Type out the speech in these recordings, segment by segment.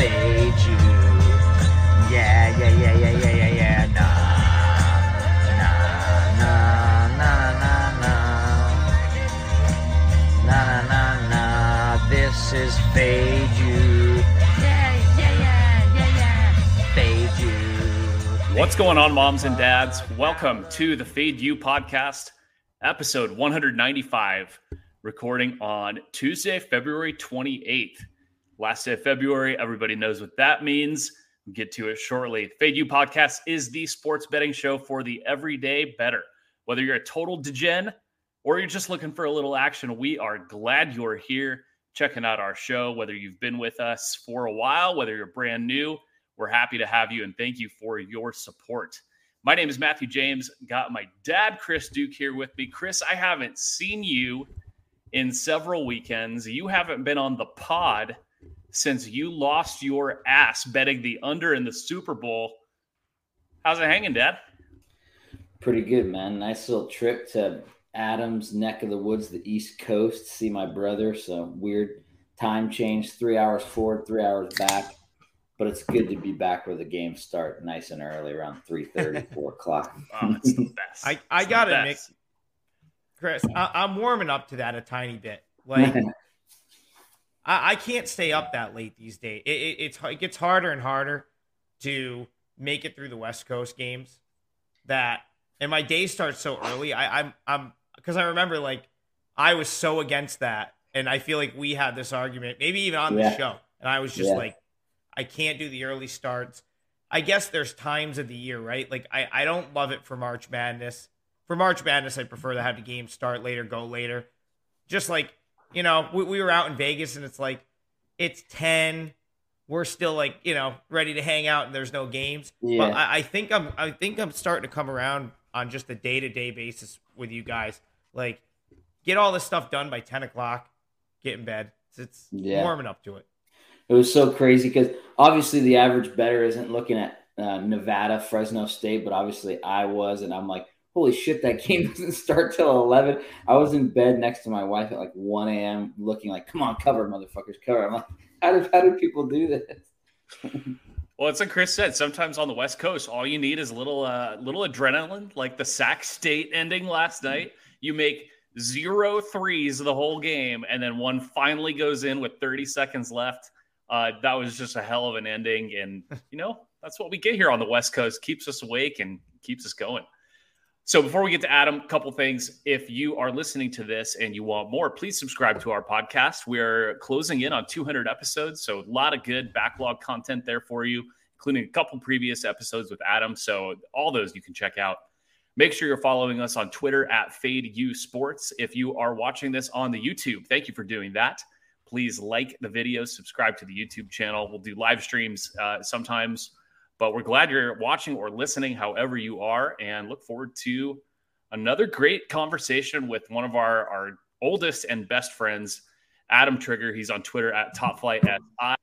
fade you. Yeah, yeah, yeah, yeah, yeah, yeah, yeah. Nah, nah, nah, nah, nah, nah. Nah, nah, nah, nah. This is fade you. Yeah, yeah, yeah, yeah, yeah. Fade you. What's going on, moms and dads? Welcome to the Fade U podcast, episode 195, recording on Tuesday, February 28th. Last day of February, everybody knows what that means. We'll get to it shortly. Fade U podcast is the sports betting show for the everyday better. Whether you're a total degen or you're just looking for a little action, we are glad you're here checking out our show. Whether you've been with us for a while, whether you're brand new, we're happy to have you and thank you for your support. My name is Matthew James. Got my dad, Chris Duke, here with me. Chris, I haven't seen you in several weekends. You haven't been on the pod since you lost your ass betting the under in the Super Bowl. How's it hanging, Dad? Pretty good, man. Nice little trip to Adams' neck of the woods, the East Coast, to see my brother. So weird time change, three hours forward, three hours back. But it's good to be back where the games start nice and early, around 3.30, 4 o'clock. Oh, it's the best. I, I gotta admit. Chris, I, I'm warming up to that a tiny bit. Like, I, I can't stay up that late these days. It, it, it's it gets harder and harder to make it through the West Coast games. That and my day starts so early. I, I'm I'm because I remember like I was so against that, and I feel like we had this argument, maybe even on the show, and I was just Yeah. like, I can't do the early starts. I guess there's times of the year, right? Like I, I don't love it for March Madness. For March Madness, I prefer to have the game start later, go later. Just like, you know, we, we were out in Vegas and it's like, it's 10. We're still like, you know, ready to hang out and there's no games. But Yeah. I, I think I'm I think I'm starting to come around on just a day to day basis with you guys. Like, get all this stuff done by 10 o'clock, get in bed. It's, it's Yeah. warming up to it. It was so crazy because obviously the average better isn't looking at uh, Nevada, Fresno State, but obviously I was, and I'm like, holy shit, that game doesn't start till 11. I was in bed next to my wife at like 1 a.m. looking like, come on, cover, motherfuckers, cover. I'm like, how did how did people do this? Well, it's like Chris said. Sometimes on the West Coast, all you need is a little, uh, little adrenaline, like the Sac State ending last night. You make zero threes the whole game, and then one finally goes in with 30 seconds left. Uh, that was just a hell of an ending, and you know that's what we get here on the West Coast. Keeps us awake and keeps us going. So before we get to Adam, a couple things. If you are listening to this and you want more, please subscribe to our podcast. We're closing in on 200 episodes, so a lot of good backlog content there for you, including a couple previous episodes with Adam. So all those you can check out. Make sure you're following us on Twitter at Fade U Sports. If you are watching this on the YouTube, thank you for doing that. Please like the videos, subscribe to the YouTube channel. We'll do live streams uh, sometimes but we're glad you're watching or listening, however you are, and look forward to another great conversation with one of our, our oldest and best friends, Adam Trigger. He's on Twitter at Top Flight TopFlightSI.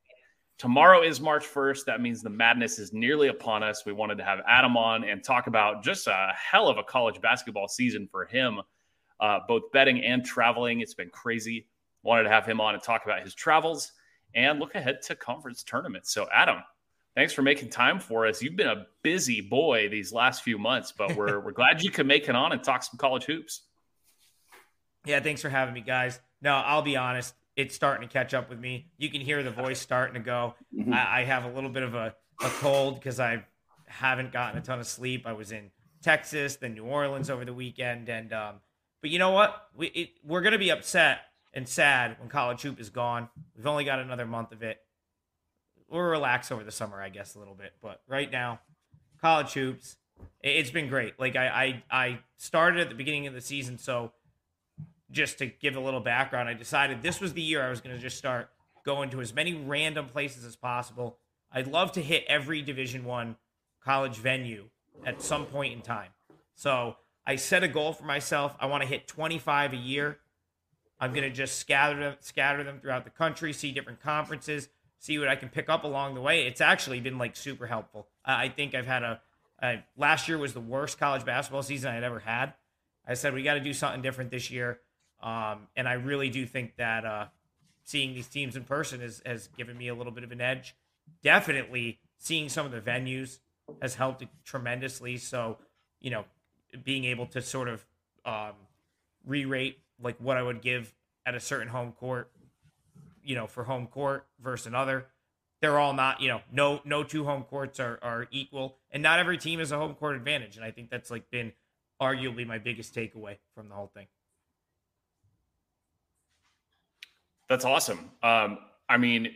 Tomorrow is March 1st. That means the madness is nearly upon us. We wanted to have Adam on and talk about just a hell of a college basketball season for him, uh, both betting and traveling. It's been crazy. Wanted to have him on and talk about his travels and look ahead to conference tournaments. So, Adam, thanks for making time for us. You've been a busy boy these last few months, but we're we're glad you could make it on and talk some college hoops. Yeah, thanks for having me, guys. No, I'll be honest. It's starting to catch up with me. You can hear the voice starting to go. Mhm. I, I have a little bit of a, a cold because I haven't gotten a ton of sleep. I was in Texas, then New Orleans over the weekend, and um, but you know what? We it, we're gonna be upset and sad when college hoop is gone. We've only got another month of it. We'll relax over the summer, I guess, a little bit. But right now, college hoops, it, it's been great. Like I, I I started at the beginning of the season, so just to give a little background, I decided this was the year I was going to just start going to as many random places as possible. I'd love to hit every Division One college venue at some point in time. So I set a goal for myself. I want to hit 25 a year. I'm going to just scatter them, scatter them throughout the country, see different conferences, see what I can pick up along the way. It's actually been like super helpful. I think I've had a, a last year was the worst college basketball season I'd ever had. I said we got to do something different this year, um, and I really do think that uh, seeing these teams in person has has given me a little bit of an edge. definitely seeing some of the venues has helped tremendously. So, you know, being able to sort of um, re-rate like what I would give at a certain home court, you know, for home court versus another. They're all not, you know, no no two home courts are are equal, and not every team has a home court advantage. And I think that's like been arguably my biggest takeaway from the whole thing. That's awesome. Um, I mean,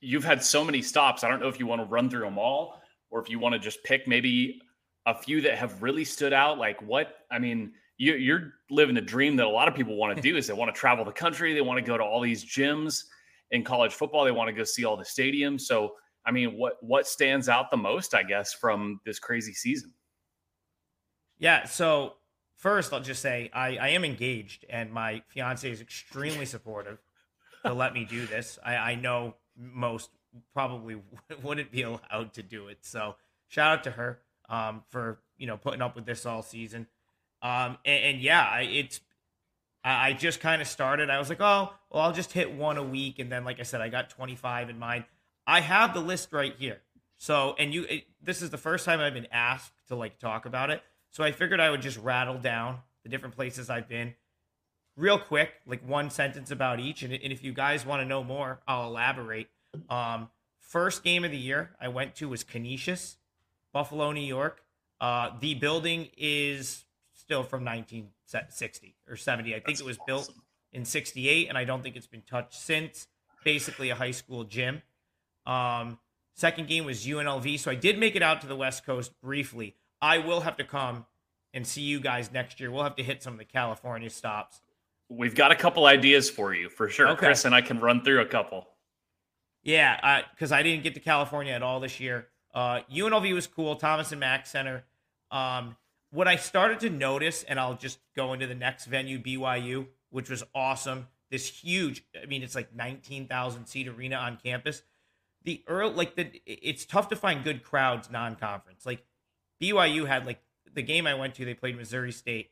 you've had so many stops. I don't know if you want to run through them all or if you want to just pick maybe a few that have really stood out. Like what? I mean, you, you're living a dream that a lot of people want to do is they want to travel the country. They want to go to all these gyms in college football. They want to go see all the stadiums. So, I mean, what what stands out the most, I guess, from this crazy season? Yeah. So first, I'll just say I, I am engaged, and my fiance is extremely supportive to let me do this. I, I know most probably wouldn't be allowed to do it. So shout out to her um, for you know putting up with this all season. Um, and, and yeah, it's I, I just kind of started. I was like, oh, well, I'll just hit one a week, and then like I said, I got 25 in mind. I have the list right here. So, and you, it, this is the first time I've been asked to like talk about it. So I figured I would just rattle down the different places I've been real quick, like one sentence about each. And, and if you guys want to know more, I'll elaborate. Um, first game of the year I went to was Canisius, Buffalo, New York. Uh, the building is still from 1960 or 70. I think That's it was awesome. built in 68, and I don't think it's been touched since. Basically, a high school gym. Um, second game was UNLV. So I did make it out to the West Coast briefly. I will have to come and see you guys next year. We'll have to hit some of the California stops. We've got a couple ideas for you for sure. Okay. Chris and I can run through a couple. Yeah, because I didn't get to California at all this year. Uh, UNLV was cool. Thomas and Mack Center. Um, what I started to notice, and I'll just go into the next venue, BYU, which was awesome. This huge, I mean, it's like 19,000 seat arena on campus. The early, like the, it's tough to find good crowds non-conference. Like BYU had like the game I went to, they played Missouri State.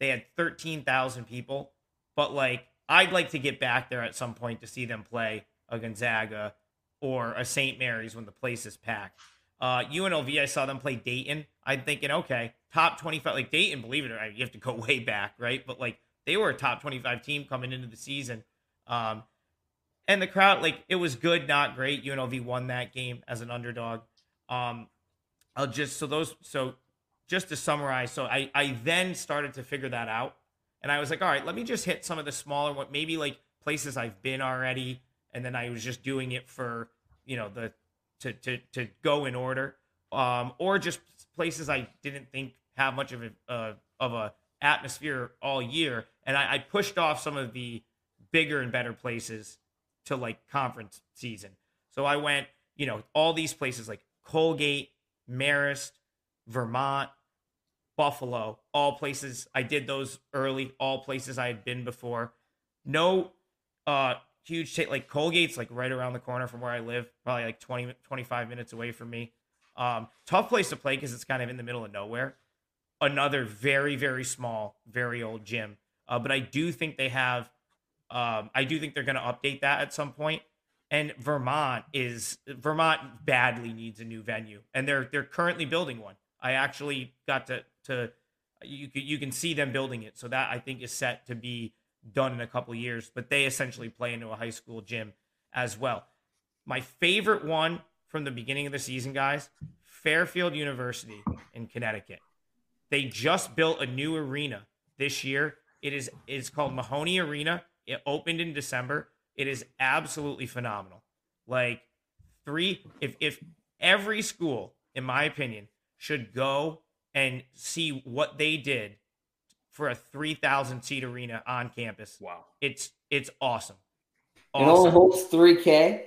They had 13,000 people, but like I'd like to get back there at some point to see them play a Gonzaga or a St. Mary's when the place is packed. Uh, UNLV, I saw them play Dayton. I'm thinking, okay, top 25, like Dayton, believe it or not, you have to go way back, right? But like they were a top 25 team coming into the season. Um, and the crowd, like it was good, not great. UNLV won that game as an underdog. Um, I'll just, so those, so just to summarize, so I, I then started to figure that out. And I was like, all right, let me just hit some of the smaller, what maybe like places I've been already. And then I was just doing it for, you know, the, to, to, to go in order. Um, or just places I didn't think have much of a, uh, of a atmosphere all year. And I, I pushed off some of the bigger and better places to like conference season. So I went, you know, all these places like Colgate, Marist, Vermont, Buffalo, all places I did those early, all places I had been before. No uh huge take like Colgate's like right around the corner from where I live, probably like 20 25 minutes away from me. Um tough place to play cuz it's kind of in the middle of nowhere. Another very very small, very old gym. Uh, but I do think they have um I do think they're going to update that at some point. And Vermont is Vermont badly needs a new venue and they're they're currently building one. I actually got to to you can, you can see them building it. So that I think is set to be done in a couple years, but they essentially play into a high school gym as well. My favorite one from the beginning of the season, guys, Fairfield University in Connecticut. They just built a new arena this year. It is it's called Mahoney Arena. It opened in December. It is absolutely phenomenal. Like three if if every school in my opinion should go and see what they did for a 3000 seat arena on campus. Wow. It's it's awesome. It only Awesome. holds three K.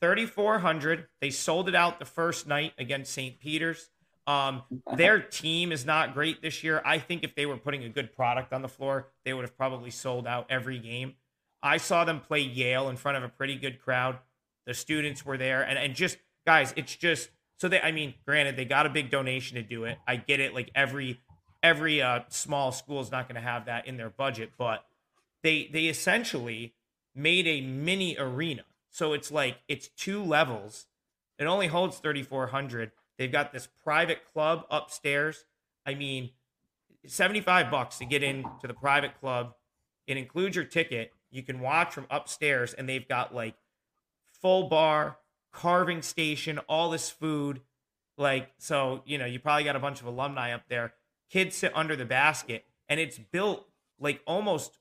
3400. They sold it out the first night against St. Peter's. Um, their team is not great this year. I think if they were putting a good product on the floor, they would have probably sold out every game. I saw them play Yale in front of a pretty good crowd. The students were there, and, and just guys, it's just so they. I mean, granted, they got a big donation to do it. I get it. Like every every uh, small school is not going to have that in their budget, but they they essentially made a mini arena. So it's like it's two levels It only holds 3,400. They've got this private club upstairs. I mean, 75 bucks to get into the private club. It includes your ticket. You can watch from upstairs, and they've got like full bar, carving station, all this food. Like, so, you know, you probably got a bunch of alumni up there. Kids sit under the basket, and it's built like almost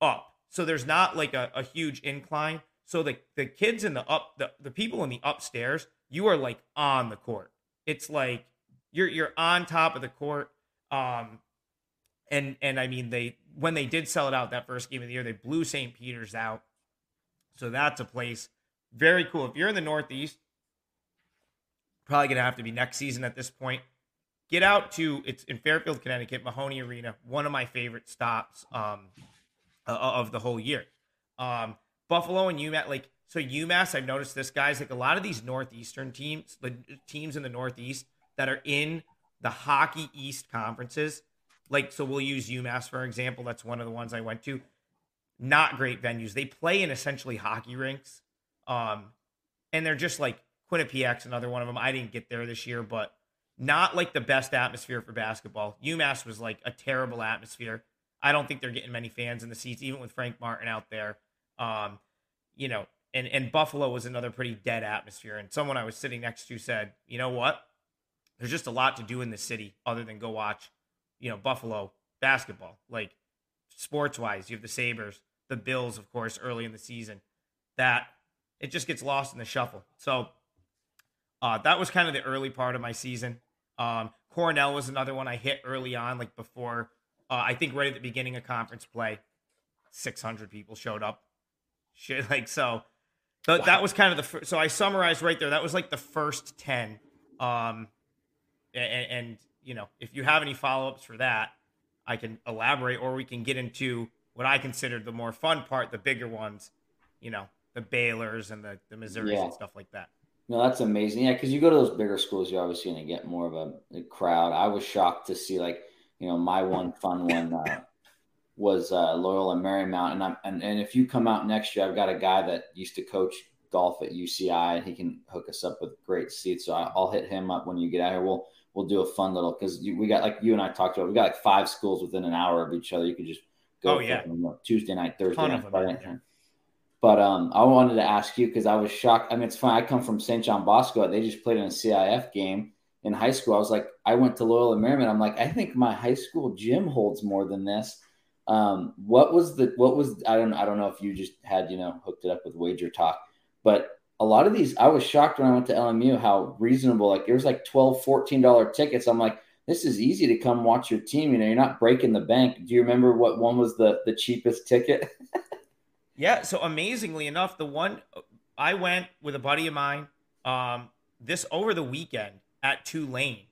up. So there's not like a, a huge incline. So the, the kids in the up, the, the people in the upstairs, you are like on the court. It's like you're you're on top of the court. Um, and and I mean they when they did sell it out that first game of the year, they blew St. Peter's out. So that's a place very cool. If you're in the Northeast, probably gonna have to be next season at this point. Get out to it's in Fairfield, Connecticut, Mahoney Arena, one of my favorite stops um, of the whole year. Um, Buffalo and UMass, like so UMass, I've noticed this guys like a lot of these Northeastern teams, the teams in the Northeast that are in the Hockey East conferences. Like so, we'll use UMass for example. That's one of the ones I went to. Not great venues. They play in essentially hockey rinks, um, and they're just like Quinnipiac's another one of them. I didn't get there this year, but not like the best atmosphere for basketball. UMass was like a terrible atmosphere. I don't think they're getting many fans in the seats, even with Frank Martin out there. Um, you know, and and Buffalo was another pretty dead atmosphere. And someone I was sitting next to said, you know what? There's just a lot to do in the city other than go watch, you know, Buffalo basketball. Like sports wise, you have the Sabres, the Bills, of course, early in the season. That it just gets lost in the shuffle. So uh, that was kind of the early part of my season. Um, Cornell was another one I hit early on, like before. Uh, I think right at the beginning of conference play, 600 people showed up. Shit, like so. Th- wow. That was kind of the first. So I summarized right there. That was like the first 10. Um, and, and you know, if you have any follow ups for that, I can elaborate, or we can get into what I consider the more fun part, the bigger ones. You know, the Baylor's and the the Missouris yeah. and stuff like that. No, that's amazing. Yeah, because you go to those bigger schools, you're obviously going to get more of a, a, crowd. I was shocked to see, like, you know, my one fun one uh, was uh, Loyola Marymount, and I'm and, and if you come out next year, I've got a guy that used to coach golf at UCI, and he can hook us up with great seats. So I, will hit him up when you get out here. We'll we'll do a fun little because we got like you and I talked about. We got like five schools within an hour of each other. You could just go. Oh yeah. Tuesday night, Thursday night, Friday night. But um, I wanted to ask you because I was shocked. I mean, it's fine. I come from St. John Bosco. They just played in a CIF game in high school. I was like, I went to Loyola Marymount. I'm like, I think my high school gym holds more than this. Um, what was the what was I don't I don't know if you just had you know hooked it up with Wager Talk, but a lot of these I was shocked when I went to LMU how reasonable like it was like 12 14 dollar tickets. I'm like this is easy to come watch your team. You know, you're not breaking the bank. Do you remember what one was the the cheapest ticket? Yeah. So amazingly enough, the one I went with a buddy of mine um, this over the weekend at Tulane,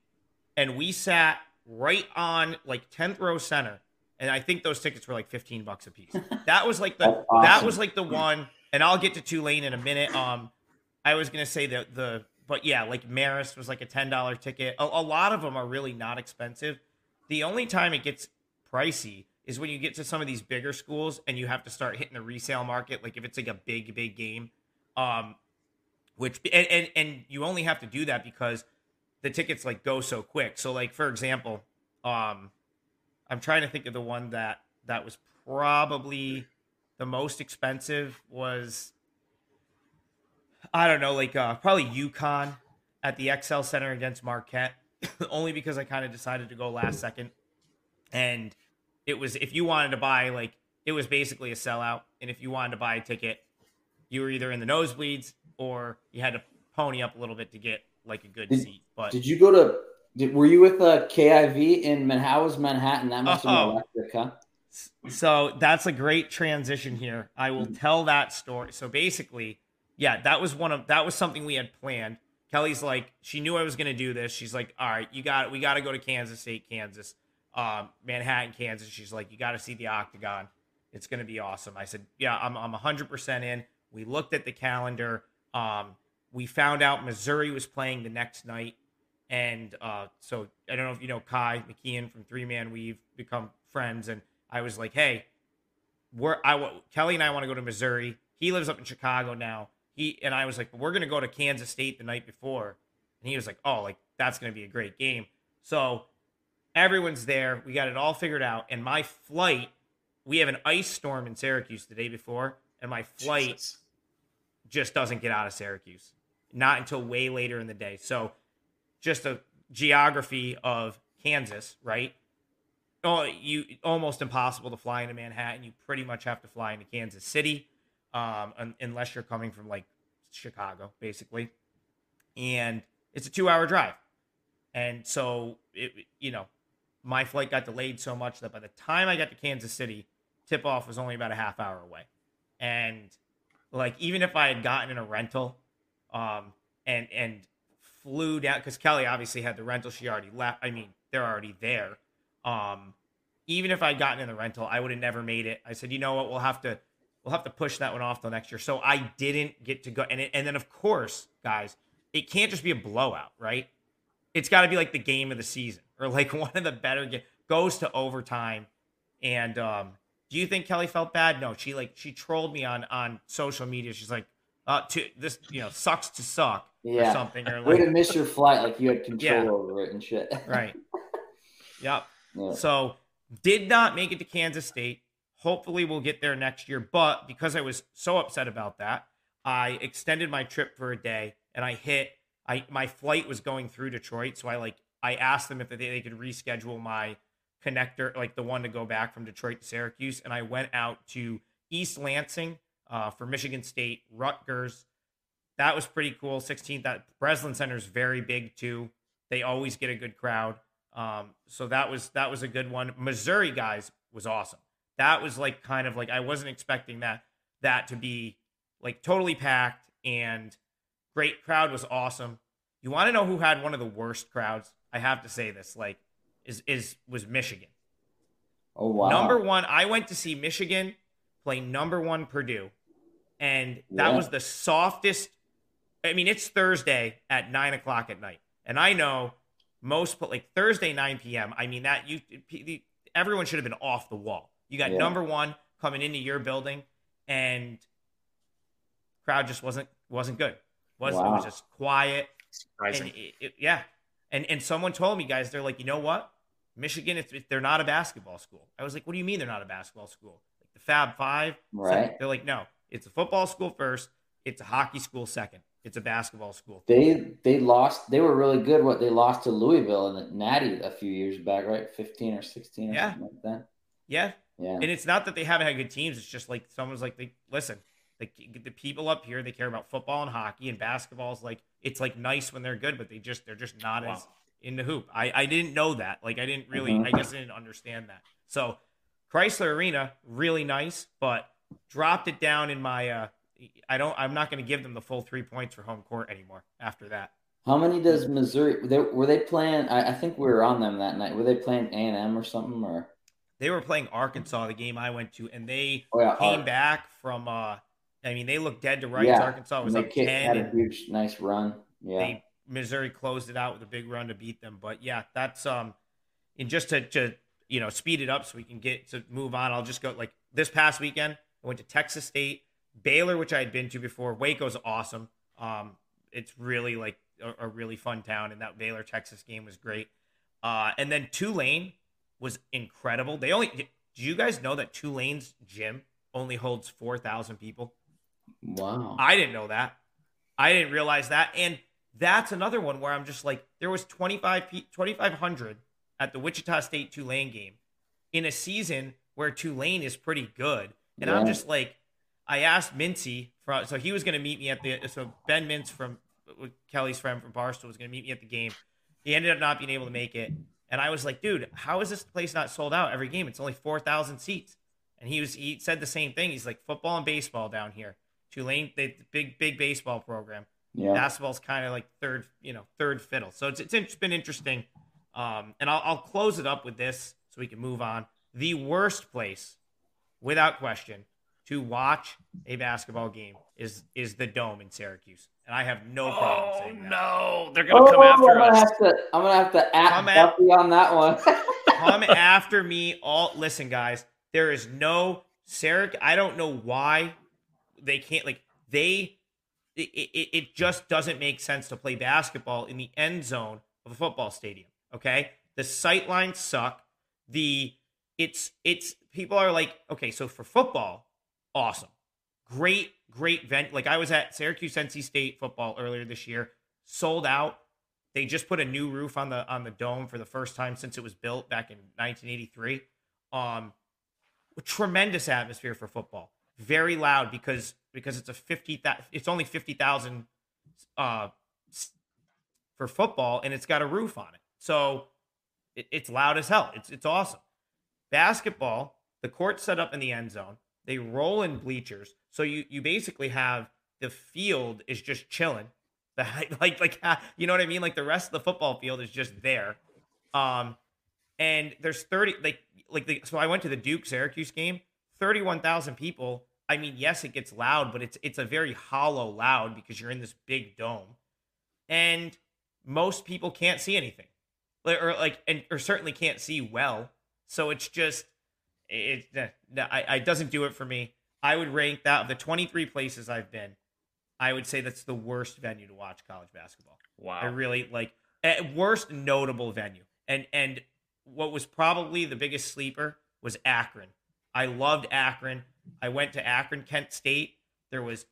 and we sat right on like 10th row center. And I think those tickets were like 15 bucks a piece. That was like the awesome. that was like the one. And I'll get to Tulane in a minute. Um, I was gonna say that the but yeah, like Marist was like a ten dollar ticket. A, a lot of them are really not expensive. The only time it gets pricey is when you get to some of these bigger schools and you have to start hitting the resale market. Like if it's like a big, big game, um, which and, and and you only have to do that because the tickets like go so quick. So like for example, um, I'm trying to think of the one that that was probably the most expensive was I don't know, like uh, probably UConn at the XL Center against Marquette, only because I kind of decided to go last second, and it was if you wanted to buy like it was basically a sellout, and if you wanted to buy a ticket, you were either in the nosebleeds or you had to pony up a little bit to get like a good did, seat. But did you go to? Did, were you with uh, KIV in Manhattan? Manhattan? That must have been electric, huh? So that's a great transition here. I will tell that story. So basically, yeah, that was one of that was something we had planned. Kelly's like, she knew I was going to do this. She's like, all right, you got we got to go to Kansas State, Kansas um, Manhattan, Kansas. She's like, you got to see the Octagon. It's going to be awesome. I said, yeah, I'm, I'm 100% in. We looked at the calendar. Um, we found out Missouri was playing the next night. And uh, so I don't know if you know Kai McKeon from Three Man Weave, become friends. And I was like, hey, we're, I, Kelly and I want to go to Missouri. He lives up in Chicago now. he and I was like, we're gonna go to Kansas State the night before, and he was like, oh, like that's gonna be a great game. So everyone's there. We got it all figured out, and my flight. We have an ice storm in Syracuse the day before, and my flight Jesus. just doesn't get out of Syracuse. Not until way later in the day. So just a geography of Kansas, right? Oh, you almost impossible to fly into Manhattan. You pretty much have to fly into Kansas City, um, un- unless you're coming from like Chicago, basically. And it's a two-hour drive, and so it, you know, my flight got delayed so much that by the time I got to Kansas City, tip-off was only about a half hour away, and like even if I had gotten in a rental, um, and and flew down because Kelly obviously had the rental. She already left. I mean, they're already there. Um, even if I'd gotten in the rental, I would have never made it. I said, you know what, we'll have to we'll have to push that one off till next year. So I didn't get to go. And it, and then of course, guys, it can't just be a blowout, right? It's got to be like the game of the season or like one of the better games. Goes to overtime. And um, do you think Kelly felt bad? No, she like she trolled me on on social media. She's like, uh, to this you know sucks to suck Yeah. or something or Way to miss your flight, like you had control Yeah. over it and shit. right. Yep. Yeah. So did not make it to Kansas State. Hopefully we'll get there next year. But because I was so upset about that, I extended my trip for a day and I hit I my flight was going through Detroit. So I like I asked them if they, they could reschedule my connector, like the one to go back from Detroit to Syracuse. And I went out to East Lansing uh, for Michigan State, Rutgers. That was pretty cool. 16th. That Breslin Center is very big too. They always get a good crowd. Um, so that was that was a good one. Missouri guys was awesome. That was like kind of like I wasn't expecting that that to be like totally packed and great crowd was awesome. You want to know who had one of the worst crowds? I have to say this like is is was Michigan. Oh wow. Number one, I went to see Michigan play number one Purdue, and that Yeah. was the softest. I mean, it's Thursday at nine o'clock at night, and I know most put like Thursday nine p.m. I mean that you everyone should have been off the wall. You got Yeah. number one coming into your building, and crowd just wasn't wasn't good. Was it was just quiet Surprising. and it, it- yeah, and and someone told me, guys, they're like, you know what, Michigan, it's, they're not a basketball school. I was like, what do you mean they're not a basketball school? Like the Fab Five, Right. They're like, no, it's a football school first, it's a hockey school second, it's a basketball school. They they lost. They were really good. What they lost to Louisville in the Natty a few years back, right? Fifteen or sixteen or Yeah. something like that. Yeah, Yeah. and it's not that they haven't had good teams. It's just like someone's like, they listen. Like the people up here, they care about football and hockey, and basketball's like it's like nice when they're good, but they just they're just not Wow. as in the hoop. I I didn't know that. Like I didn't really. Mhm. I guess I didn't understand that. So Crisler Arena, really nice, but dropped it down in my. uh I don't. I'm not going to give them the full three points for home court anymore after that. How many does Missouri? They, were they playing? I, I think we were on them that night. Were they playing A and M or something? Or They were playing Arkansas, the game I went to, and they oh yeah, came Ar- back from. uh I mean, they looked dead to rights. Yeah, Arkansas was up ten. had a huge, nice run. Yeah. they Missouri closed it out with a big run to beat them. But yeah, that's um and just to, to you know speed it up so we can get to move on, I'll just go like this past weekend, I went to Texas State, Baylor, which I had been to before. Waco's awesome. Um it's really like a, a really fun town, and that Baylor Texas game was great. Uh and then Tulane was incredible. They only do you guys know that Tulane's gym only holds four thousand people? wow. I didn't know that. I didn't realize that. And that's another one where I'm just like, there was 25, 2,500 at the Wichita State Tulane game in a season where Tulane is pretty good. And I'm just like, I asked Mintzy, from, so he was going to meet me at the, so Ben Mintz from Kelly's friend from Barstool was going to meet me at the game. He ended up not being able to make it. And I was like, dude, how is this place not sold out every game? It's only 4,000 seats. And he was, he said the same thing. He's like, football and baseball down here. Tulane, they big big baseball program. yeah. Basketball's kind of like third, you know, third fiddle. So it's it's, it's been interesting. Um, and I'll, I'll close it up with this so we can move on. The worst place, without question, to watch a basketball game is is the dome in Syracuse, and I have no problem Oh saying that. no, they're Oh, gonna come after I'm gonna us. have to. I'm gonna have to at Come at- Buffy on that one. Come after me, all listen, guys. There is no Syracuse. I don't know why they can't like they it, it, it just doesn't make sense to play basketball in the end zone of a football stadium. Okay, the sight lines suck. The it's it's people are like, okay, so for football, awesome, great, great vent. Like I was at Syracuse NC State football earlier this year, sold out. They just put a new roof on the on the dome for the first time since it was built back in 1983. Um, tremendous atmosphere for football. Very loud because because it's a fifty it's only fifty thousand uh for football and it's got a roof on it. So it, it's loud as hell. It's it's awesome. Basketball, the court set up in the end zone. They roll in bleachers. So you you basically have the field is just chilling. The like like you know what I mean? Like the rest of the football field is just there. Um and there's 30 like like the, so I went to the Duke Syracuse game, 31,000 people. I mean, yes, it gets loud, but it's it's a very hollow loud because you're in this big dome. And most people can't see anything. Or like and or certainly can't see well. So it's just it, it, it doesn't do it for me. I would rank that of the 23 places I've been, I would say that's the worst venue to watch college basketball. Wow. I really like worst notable venue. And and what was probably the biggest sleeper was Akron. I loved Akron. I went to Akron, Kent State. There was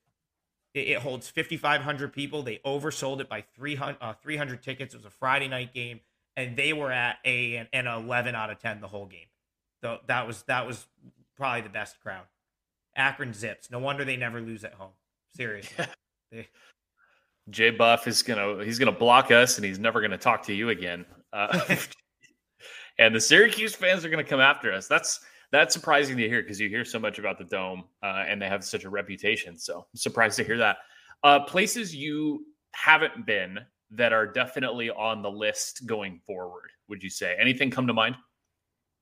it, it holds 5500 people. They oversold it by 300 uh, 300 tickets. It was a Friday night game and they were at a an, an 11 out of 10 the whole game. So that was that was probably the best crowd. Akron zips. No wonder they never lose at home. Seriously. they, Jay Buff is gonna he's gonna block us and he's never gonna talk to you again. Uh, and the Syracuse fans are gonna come after us. That's that's surprising to hear because you hear so much about the dome uh, and they have such a reputation. So I'm surprised to hear that. Uh, places you haven't been that are definitely on the list going forward. Would you say anything come to mind?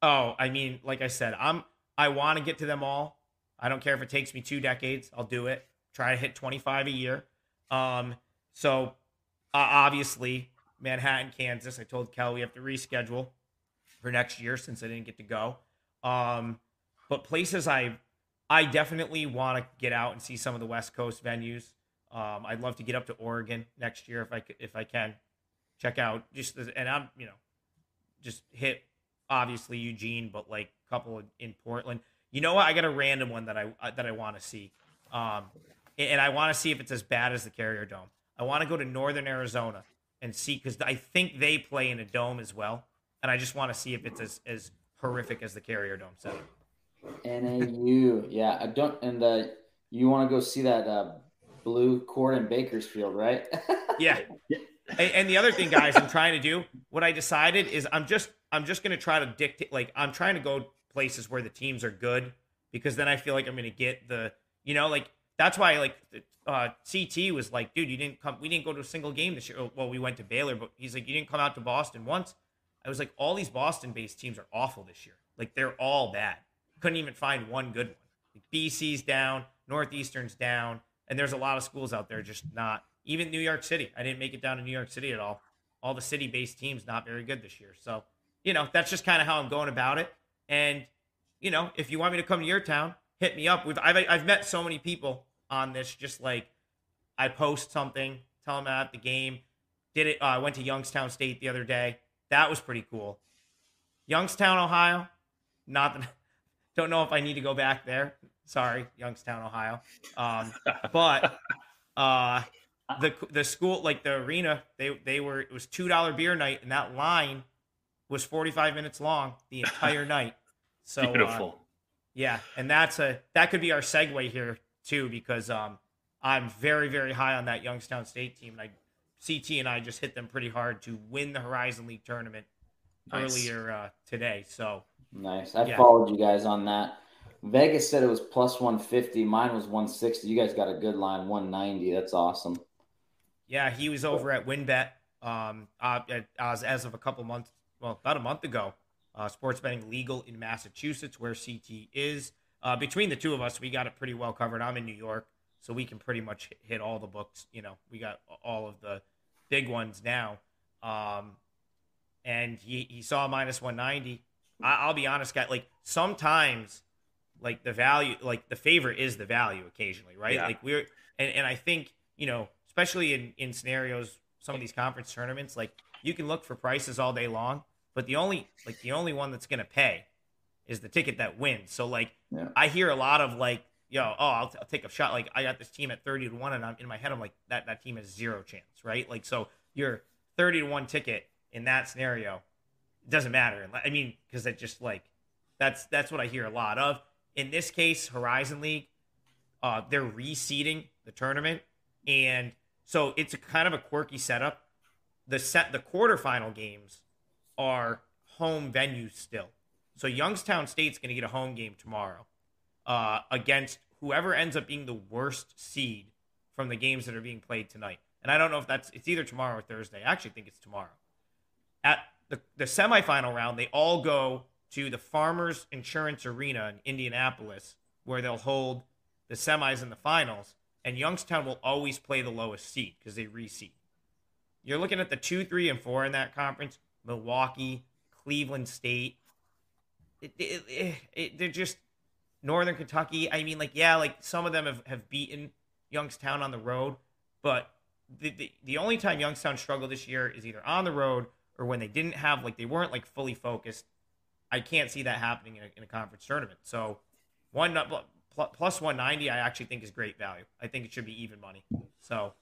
Oh, I mean, like I said, I'm I want to get to them all. I don't care if it takes me two decades. I'll do it. Try to hit 25 a year. Um, so uh, obviously Manhattan, Kansas. I told Kel we have to reschedule for next year since I didn't get to go. Um, but places I I definitely want to get out and see some of the West Coast venues. Um, I'd love to get up to Oregon next year if I if I can. Check out just the, and I'm you know just hit obviously Eugene, but like a couple in Portland. You know what? I got a random one that I uh, that I want to see, um, and I want to see if it's as bad as the Carrier Dome. I want to go to Northern Arizona and see because I think they play in a dome as well, and I just want to see if it's as as horrific as the Carrier Dome Center. NAU, yeah, I don't, and uh, you want to go see that uh, blue court in Bakersfield, right? yeah. And, the other thing, guys, I'm trying to do what I decided is I'm just I'm just gonna try to dictate. Like I'm trying to go places where the teams are good because then I feel like I'm gonna get the you know like that's why like uh, CT was like, dude, you didn't come. We didn't go to a single game this year. Well, we went to Baylor, but he's like, you didn't come out to Boston once. I was like, all these Boston-based teams are awful this year. Like they're all bad. Couldn't even find one good one. Like BC's down, Northeastern's down, and there's a lot of schools out there just not. Even New York City, I didn't make it down to New York City at all. All the city-based teams not very good this year. So you know that's just kind of how I'm going about it. And you know, if you want me to come to your town, hit me up. We've I've I've met so many people on this. Just like I post something, tell them at the game. Did it? Uh, I went to Youngstown State the other day. That was pretty cool. Youngstown, Ohio. Not that, don't know if I need to go back there. Sorry, Youngstown, Ohio. Um, but uh, the the school, like the arena, they they were it was two dollar beer night, and that line was forty five minutes long the entire night. So uh, beautiful. Uh, yeah, and that's a that could be our segue here too, because um, I'm very very high on that Youngstown State team, and I CT and I just hit them pretty hard to win the Horizon League tournament nice. earlier uh, today. So nice. I yeah. followed you guys on that. Vegas said it was plus 150. Mine was 160. You guys got a good line, 190. That's awesome. Yeah, he was over at WynnBET um, uh, as, as of a couple months, well, about a month ago. Uh, sports betting legal in Massachusetts, where CT is. Uh, between the two of us, we got it pretty well covered. I'm in New York, so we can pretty much hit all the books. You know, we got all of the big ones now. Um, and he, he saw minus 190. I, will be honest, guy. Like sometimes, like the value, like the favorite is the value occasionally, right? Yeah. Like we're and, and I think you know, especially in in scenarios, some of these conference tournaments, like you can look for prices all day long, but the only like the only one that's gonna pay is the ticket that wins. So like Yeah. I hear a lot of like, yo, oh, I'll, I'll take a shot. Like I got this team at thirty to one, and I'm in my head, I'm like that that team has zero chance, right? Like so your thirty to one ticket in that scenario it doesn't matter. I mean, because it just like that's that's what I hear a lot of. In this case, Horizon League, uh, they're reseeding the tournament, and so it's a kind of a quirky setup. The set the quarterfinal games are home venues still. So Youngstown State's going to get a home game tomorrow uh, against whoever ends up being the worst seed from the games that are being played tonight. And I don't know if that's it's either tomorrow or Thursday. I actually think it's tomorrow. At the, the semifinal round, they all go to the Farmers Insurance Arena in Indianapolis, where they'll hold the semis and the finals. And Youngstown will always play the lowest seed because they reseed. You're looking at the two, three, and four in that conference: Milwaukee, Cleveland State. It, it, it, they're just Northern Kentucky. I mean, like, yeah, like some of them have, have beaten Youngstown on the road, but the, the the only time Youngstown struggled this year is either on the road or when they didn't have like they weren't like fully focused. I can't see that happening in a, in a conference tournament. So one plus 190, I actually think is great value. I think it should be even money. So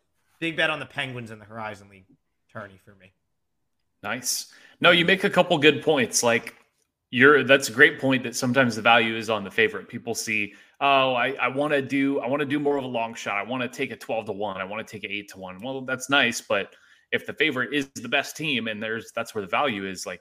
big bet on the Penguins in the Horizon League tourney for me. Nice. No, you make a couple good points. Like you're that's a great point that sometimes the value is on the favorite. People see, oh, I, I want to do I want to do more of a long shot. I want to take a 12 to 1. I want to take an 8 to 1. Well, that's nice, but if the favorite is the best team and there's that's where the value is, like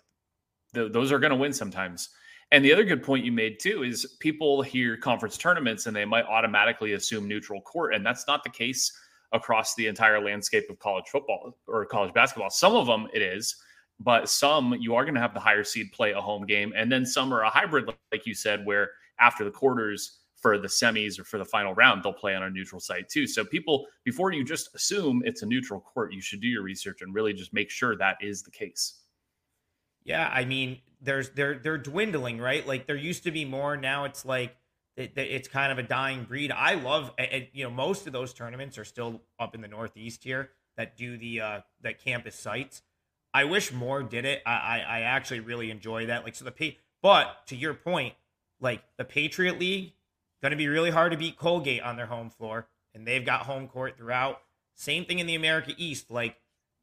th- those are going to win sometimes. And the other good point you made too is people hear conference tournaments and they might automatically assume neutral court, and that's not the case across the entire landscape of college football or college basketball. Some of them it is, but some you are going to have the higher seed play a home game, and then some are a hybrid, like you said, where after the quarters for the semis or for the final round, they'll play on a neutral site too. So people, before you just assume it's a neutral court, you should do your research and really just make sure that is the case. Yeah, I mean, there's they're they're dwindling, right? Like there used to be more. Now it's like it, it's kind of a dying breed. I love, you know, most of those tournaments are still up in the Northeast here that do the uh that campus sites. I wish more did it. I I, I actually really enjoy that. Like so the but to your point, like the Patriot League, going to be really hard to beat Colgate on their home floor, and they've got home court throughout. Same thing in the America East, like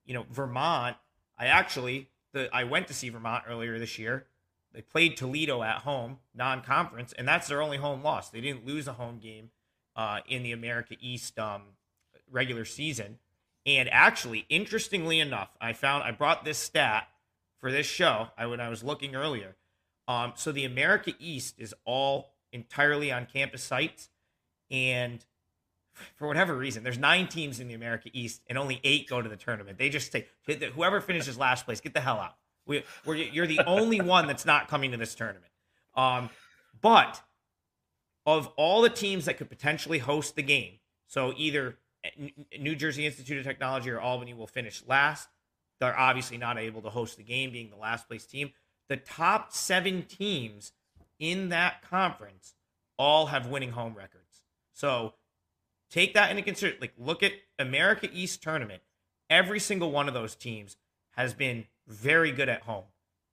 you know Vermont. I actually the I went to see Vermont earlier this year. They played Toledo at home, non-conference, and that's their only home loss. They didn't lose a home game uh, in the America East um, regular season. And actually, interestingly enough, I found I brought this stat for this show. I when I was looking earlier. Um, so the America East is all entirely on campus sites, and for whatever reason, there's nine teams in the America East, and only eight go to the tournament. They just say, whoever finishes last place, get the hell out. We, we're, you're the only one that's not coming to this tournament. Um, but of all the teams that could potentially host the game, so either New Jersey Institute of Technology or Albany will finish last. They're obviously not able to host the game, being the last place team. The top seven teams in that conference all have winning home records. So take that into consideration. Like, look at America East tournament. Every single one of those teams has been very good at home.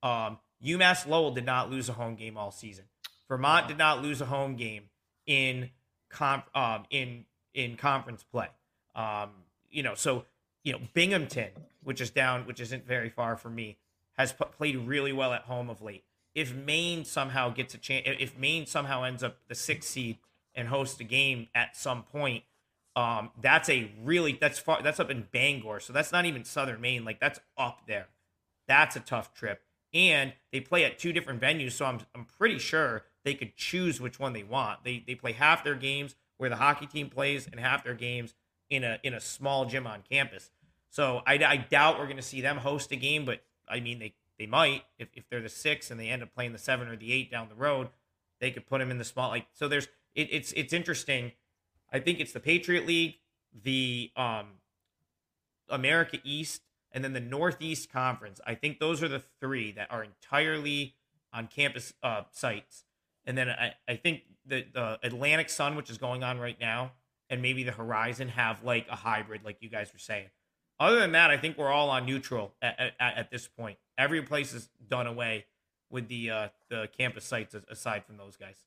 Um, UMass Lowell did not lose a home game all season. Vermont did not lose a home game in comp um, in in conference play. Um, you know, so you know Binghamton, which is down, which isn't very far from me, has p- played really well at home of late. If Maine somehow gets a chance, if Maine somehow ends up the sixth seed and host a game at some point, um, that's a really that's far that's up in Bangor, so that's not even Southern Maine. Like that's up there. That's a tough trip, and they play at two different venues, so I'm I'm pretty sure they could choose which one they want. They they play half their games where the hockey team plays and half their games in a in a small gym on campus. So I, I doubt we're going to see them host a game, but I mean they they might if, if they're the six and they end up playing the seven or the eight down the road, they could put them in the small like so. There's it, it's it's interesting. I think it's the Patriot League, the um America East, and then the Northeast Conference. I think those are the three that are entirely on campus uh, sites. And then I, I think the, the Atlantic Sun, which is going on right now, and maybe the Horizon have like a hybrid, like you guys were saying. Other than that, I think we're all on neutral at, at, at this point. Every place is done away with the uh, the campus sites aside from those guys.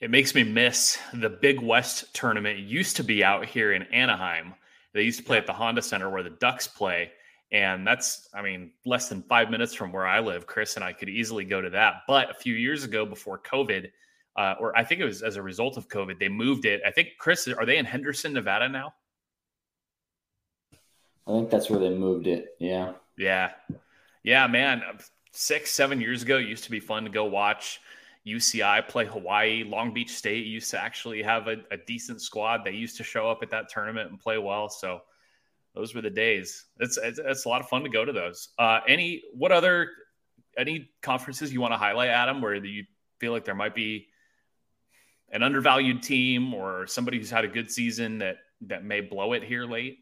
It makes me miss the Big West tournament. It used to be out here in Anaheim. They used to play at the Honda Center where the Ducks play. And that's, I mean, less than five minutes from where I live. Chris and I could easily go to that. But a few years ago, before COVID, uh, or I think it was as a result of COVID, they moved it. I think, Chris, are they in Henderson, Nevada now? I think that's where they moved it. Yeah. Yeah. Yeah, man. Six, seven years ago, it used to be fun to go watch UCI play Hawaii. Long Beach State used to actually have a, a decent squad. They used to show up at that tournament and play well. So those were the days. It's, it's, it's a lot of fun to go to those. Uh, any, what other, any conferences you want to highlight, Adam, where you feel like there might be an undervalued team or somebody who's had a good season that, that may blow it here late?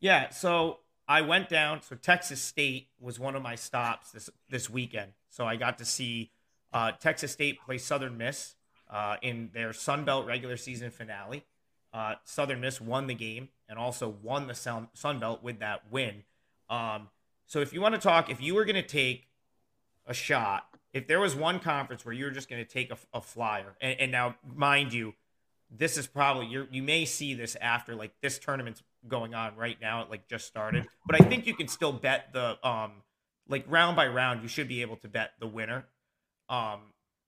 Yeah. So I went down. So Texas State was one of my stops this, this weekend. So I got to see uh, Texas State play Southern Miss uh, in their Sun Belt regular season finale. Uh, Southern Miss won the game and also won the Sun, Sun Belt with that win. Um, so if you want to talk, if you were going to take a shot, if there was one conference where you were just going to take a, a flyer, and, and, now mind you, this is probably you you may see this after like this tournament's going on right now. It like just started, but I think you can still bet the um like round by round. You should be able to bet the winner um,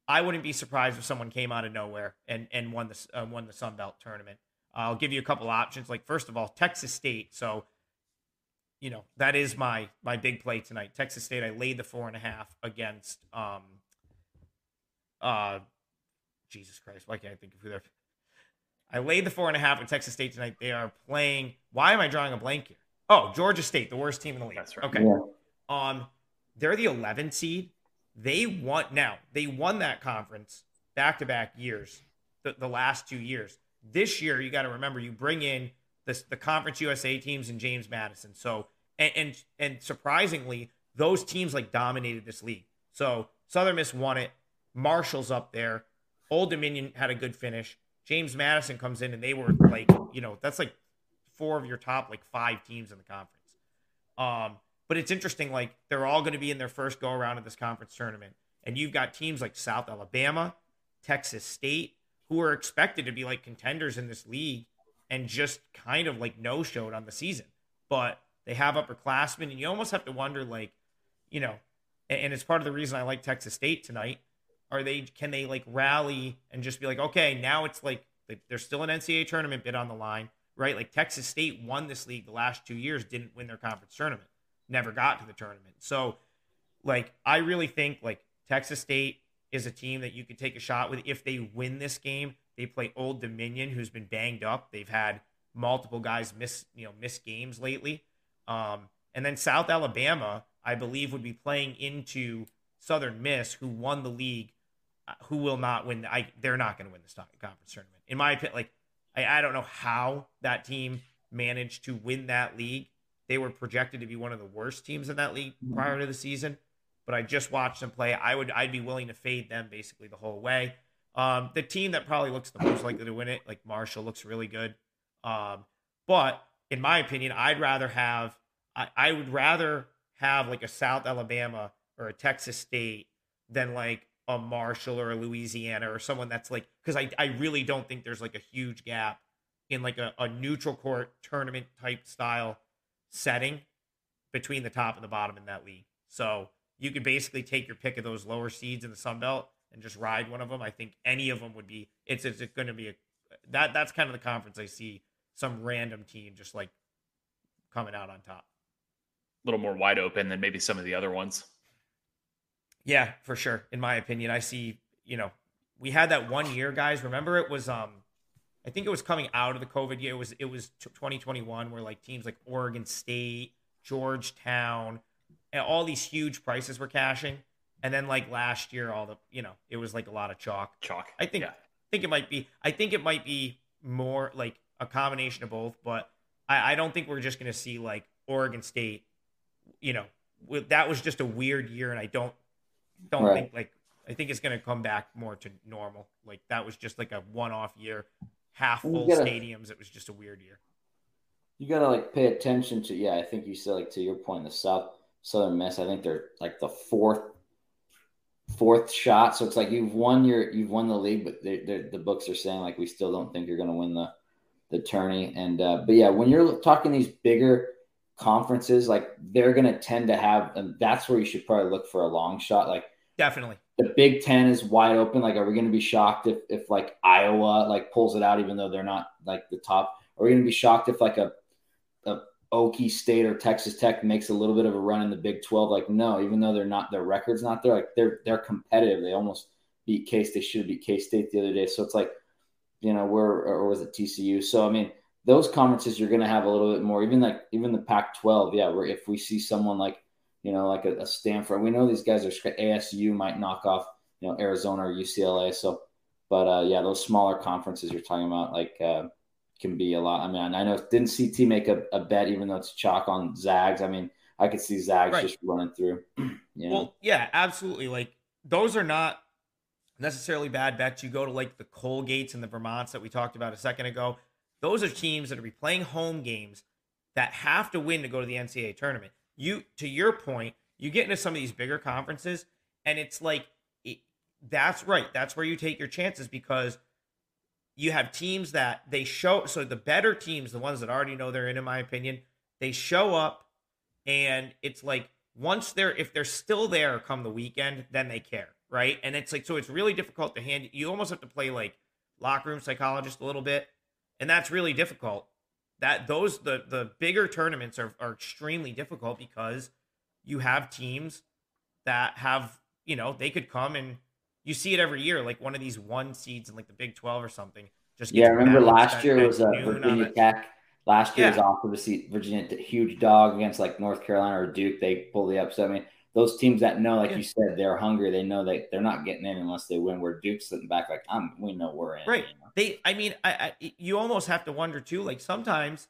I wouldn't be surprised if someone came out of nowhere and and won the uh, won the Sun Belt tournament. I'll give you a couple options. Like first of all, Texas State. So, you know that is my my big play tonight. Texas State. I laid the four and a half against. Um, uh, Jesus Christ, why can't I think of who they're? I laid the four and a half with Texas State tonight. They are playing. Why am I drawing a blank here? Oh, Georgia State, the worst team in the league. That's right. Okay. Yeah. Um, they're the 11 seed. They won now. They won that conference back to back years, the, the last two years. This year, you got to remember, you bring in the, the Conference USA teams and James Madison. So, and, and and surprisingly, those teams like dominated this league. So Southern Miss won it. Marshall's up there. Old Dominion had a good finish. James Madison comes in and they were like, you know, that's like four of your top like five teams in the conference. Um, but it's interesting, like they're all going to be in their first go around of this conference tournament. And you've got teams like South Alabama, Texas State, who are expected to be like contenders in this league and just kind of like no showed on the season. But they have upperclassmen, and you almost have to wonder, like, you know, and it's part of the reason I like Texas State tonight. Are they can they like rally and just be like, okay, now it's like, like there's still an NCAA tournament bid on the line, right? Like Texas State won this league the last two years, didn't win their conference tournament never got to the tournament. So, like, I really think like Texas State is a team that you could take a shot with if they win this game. They play Old Dominion, who's been banged up. They've had multiple guys miss, you know, miss games lately. Um, and then South Alabama, I believe, would be playing into Southern Miss, who won the league, uh, who will not win. I they're not going to win this conference tournament, in my opinion. Like, I, I don't know how that team managed to win that league they were projected to be one of the worst teams in that league mm-hmm. prior to the season, but I just watched them play. I would I'd be willing to fade them basically the whole way. Um, the team that probably looks the most likely to win it, like Marshall, looks really good. Um, but in my opinion, I'd rather have I, I would rather have like a South Alabama or a Texas State than like a Marshall or a Louisiana or someone that's like because I, I really don't think there's like a huge gap in like a, a neutral court tournament type style setting between the top and the bottom in that league. So you could basically take your pick of those lower seeds in the Sun Belt and just ride one of them. I think any of them would be. It's it's going to be a that that's kind of the conference I see some random team just like coming out on top. A little more wide open than maybe some of the other ones. Yeah, for sure. In my opinion, I see. You know, we had that one year, guys. Remember, it was um I think it was coming out of the COVID year. It was it was 2021 where like teams like Oregon State, Georgetown, and all these huge prices were cashing. And then like last year, all the you know, it was like a lot of chalk. Chalk. I think yeah. I think it might be I think it might be more like a combination of both, but I, I don't think we're just gonna see like Oregon State, you know, with, that was just a weird year, and I don't don't right. think like I think it's gonna come back more to normal. Like that was just like a one off year half full gotta- stadiums. It was just a weird year. You gotta like pay attention to yeah. I think you said like to your point, the South Southern Miss. I think they're like the fourth fourth shot. So it's like you've won your you've won the league, but they they're, the books are saying like we still don't think you're gonna win the the tourney. And uh, but yeah, when you're talking these bigger conferences, like they're gonna tend to have, and that's where you should probably look for a long shot. Like Definitely. The Big Ten is wide open. Like, are we going to be shocked if, if like Iowa like pulls it out, even though they're not like the top? Are we going to be shocked if like a a Okie State or Texas Tech makes a little bit of a run in the Big Twelve? Like, no, even though they're not, their record's not there. Like, they're they're competitive. They almost beat Case. They should have beat K State the other day. So it's like, you know, we're or was it TCU? So I mean, those conferences you're going to have a little bit more. Even like even the Pac-12, yeah. Where if we see someone like you know, like a, a Stanford. We know these guys are ASU might knock off, you know, Arizona or UCLA. So, but uh, yeah, those smaller conferences you're talking about, like, uh, can be a lot. I mean, I know didn't CT make a, a bet, even though it's chalk on Zags. I mean, I could see Zags Right. just running through. Well, yeah, absolutely. Like those are not necessarily bad bets. You go to like the Colgates and the Vermonts that we talked about a second ago. Those are teams that are be playing home games that have to win to go to the NCAA tournament. You, to your point, you get into some of these bigger conferences, and it's like it, that's right. That's where you take your chances because you have teams that they show. So the better teams, the ones that already know they're in, in my opinion, they show up, and it's like once they're if they're still there come the weekend, then they care, right? And it's like so it's really difficult to hand. You almost have to play like locker room psychologist a little bit, and that's really difficult. That those the the bigger tournaments are are extremely difficult because you have teams that have you know they could come and you see it every year like one of these one seeds in like the Big Twelve or something. Just yeah, I remember last year was uh, noon on Virginia Tech. Last year was Yeah. awful to seat Virginia huge dog against like North Carolina or Duke. They pull the upset. I mean, those teams that know, like Yeah. you said, they're hungry. They know that they're not getting in unless they win. Where Duke's sitting back, like I'm, we know we're in. Right. you know? they i mean I, I you almost have to wonder too like sometimes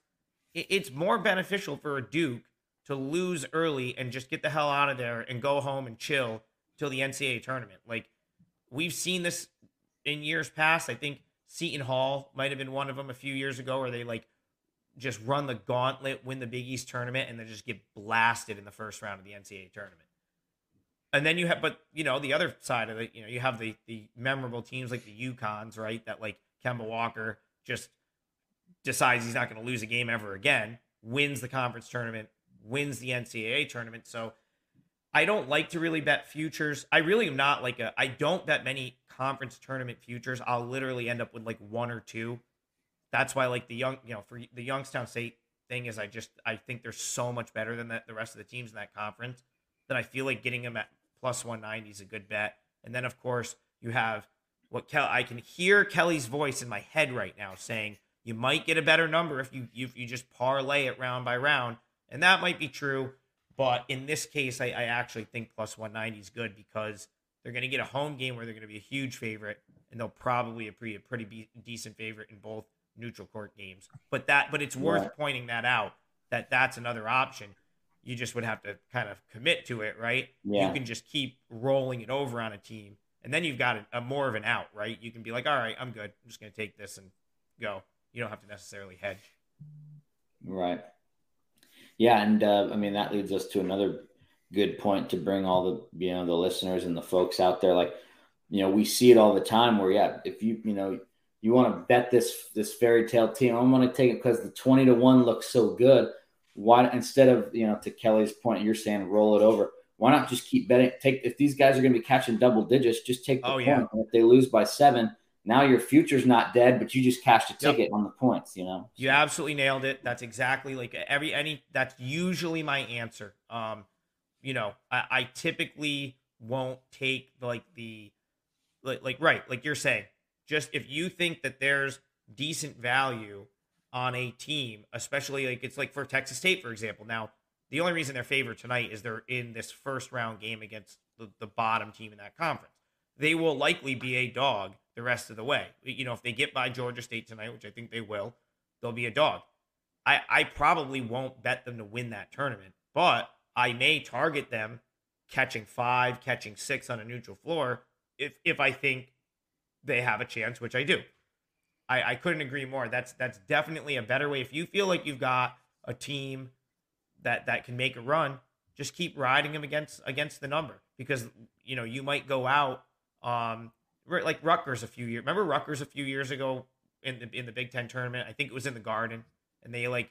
it's more beneficial for a duke to lose early and just get the hell out of there and go home and chill till the ncaa tournament like we've seen this in years past i think seton hall might have been one of them a few years ago where they like just run the gauntlet win the big east tournament and then just get blasted in the first round of the ncaa tournament and then you have but you know the other side of it you know you have the the memorable teams like the UConns right that like kemba walker just decides he's not going to lose a game ever again wins the conference tournament wins the ncaa tournament. So i don't like to really bet futures. I really am not like a i don't bet many conference tournament futures. I'll literally end up with like one or two. That's why like the young you know for the youngstown state thing is i just i think they're so much better than that the rest of the teams in that conference that I feel like getting them at plus 190 is a good bet. And then, of course, you have what Kel- I can hear Kelly's voice in my head right now saying you might get a better number if you if you just parlay it round by round, and that might be true. But in this case, I, I actually think plus 190 is good because they're going to get a home game where they're going to be a huge favorite, and they'll probably pretty a pretty be- decent favorite in both neutral court games. But that but it's worth Right. pointing that out that that's another option you just would have to kind of commit to it, right? Yeah. You can just keep rolling it over on a team, and then you've got a, a more of an out, right? You can be like, all right, I'm good. I'm just going to take this and go. You don't have to necessarily hedge. Right. Yeah, and uh, I mean that leads us to another good point to bring all the you know the listeners and the folks out there. Like, you know, we see it all the time where yeah, if you you know you want to bet this this fairy tale team, I'm going to take it because the twenty to one looks so good. Why instead of you know to Kelly's point, you're saying roll it over. Why not just keep betting? Take if these guys are going to be catching double digits, just take the Oh, point. yeah. And if they lose by seven, now your future's not dead, but you just cashed a Yep. ticket on the points. You know. You absolutely nailed it. That's exactly like every any. That's usually my answer. Um, you know, I, I typically won't take like the like like right like you're saying. Just if you think that there's decent value on a team, especially like it's like for Texas State, for example. Now, the only reason they're favored tonight is they're in this first round game against the, the bottom team in that conference. They will likely be a dog the rest of the way. You know, if they get by Georgia State tonight, which I think they will, they'll be a dog. I, I probably won't bet them to win that tournament, but I may target them catching five, catching six on a neutral floor if if I think they have a chance, which I do. I, I couldn't agree more. That's that's definitely a better way. If you feel like you've got a team that that can make a run, just keep riding them against against the number because you know you might go out um like Rutgers a few years. Remember Rutgers a few years ago in the in the Big Ten tournament? I think it was in the Garden, and they like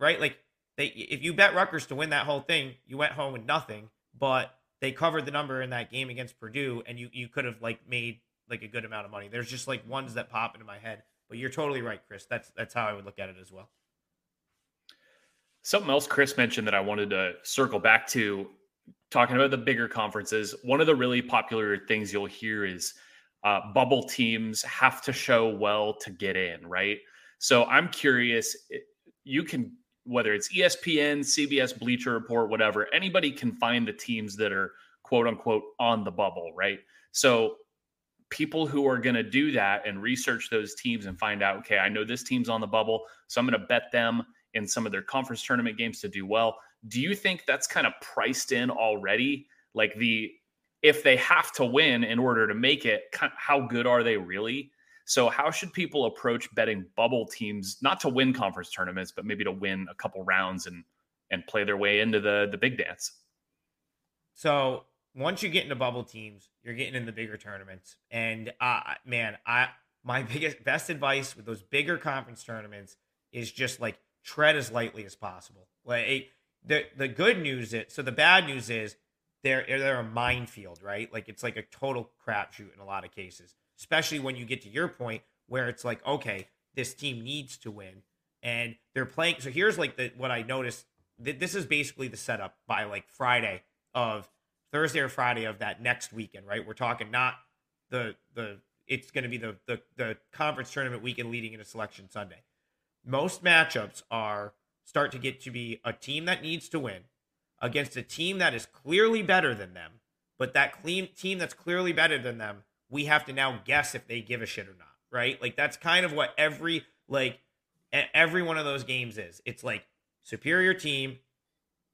right like they if you bet Rutgers to win that whole thing, you went home with nothing, but they covered the number in that game against Purdue, and you you could have like made like a good amount of money. There's just like ones that pop into my head. But you're totally right, Chris. That's that's how I would look at it as well. Something else Chris mentioned that I wanted to circle back to talking about the bigger conferences. One of the really popular things you'll hear is uh, bubble teams have to show well to get in, right? So I'm curious, you can whether it's ESPN, CBS, Bleacher Report, whatever, anybody can find the teams that are quote unquote on the bubble, right? So people who are going to do that and research those teams and find out, okay, I know this team's on the bubble, so I'm going to bet them in some of their conference tournament games to do well. Do you think that's kind of priced in already? Like the if they have to win in order to make it, how good are they really? So, how should people approach betting bubble teams, not to win conference tournaments, but maybe to win a couple rounds and and play their way into the the big dance? So, once you get into bubble teams, you're getting in the bigger tournaments. And uh, man, I my biggest best advice with those bigger conference tournaments is just like tread as lightly as possible. Like the the good news is so the bad news is they're they're a minefield, right? Like it's like a total crapshoot in a lot of cases, especially when you get to your point where it's like, okay, this team needs to win, and they're playing. So here's like the what I noticed. This is basically the setup by like Friday of Thursday or Friday of that next weekend, right? We're talking not the the it's going to be the, the the conference tournament weekend leading into selection Sunday. Most matchups are start to get to be a team that needs to win against a team that is clearly better than them, but that clean team that's clearly better than them, we have to now guess if they give a shit or not, right? Like that's kind of what every like every one of those games is. It's like superior team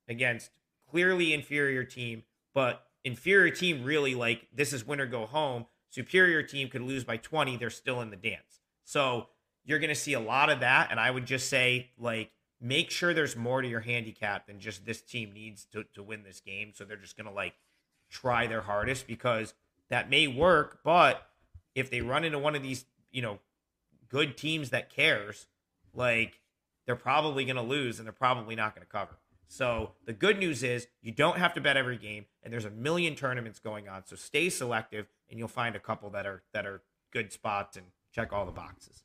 against clearly inferior team but inferior team really like this is win or go home. Superior team could lose by 20, they're still in the dance. So you're going to see a lot of that. And I would just say, like, make sure there's more to your handicap than just this team needs to, to win this game. So they're just going to like try their hardest because that may work. But if they run into one of these, you know, good teams that cares, like, they're probably going to lose and they're probably not going to cover. So the good news is you don't have to bet every game, and there's a million tournaments going on. So stay selective, and you'll find a couple that are that are good spots and check all the boxes.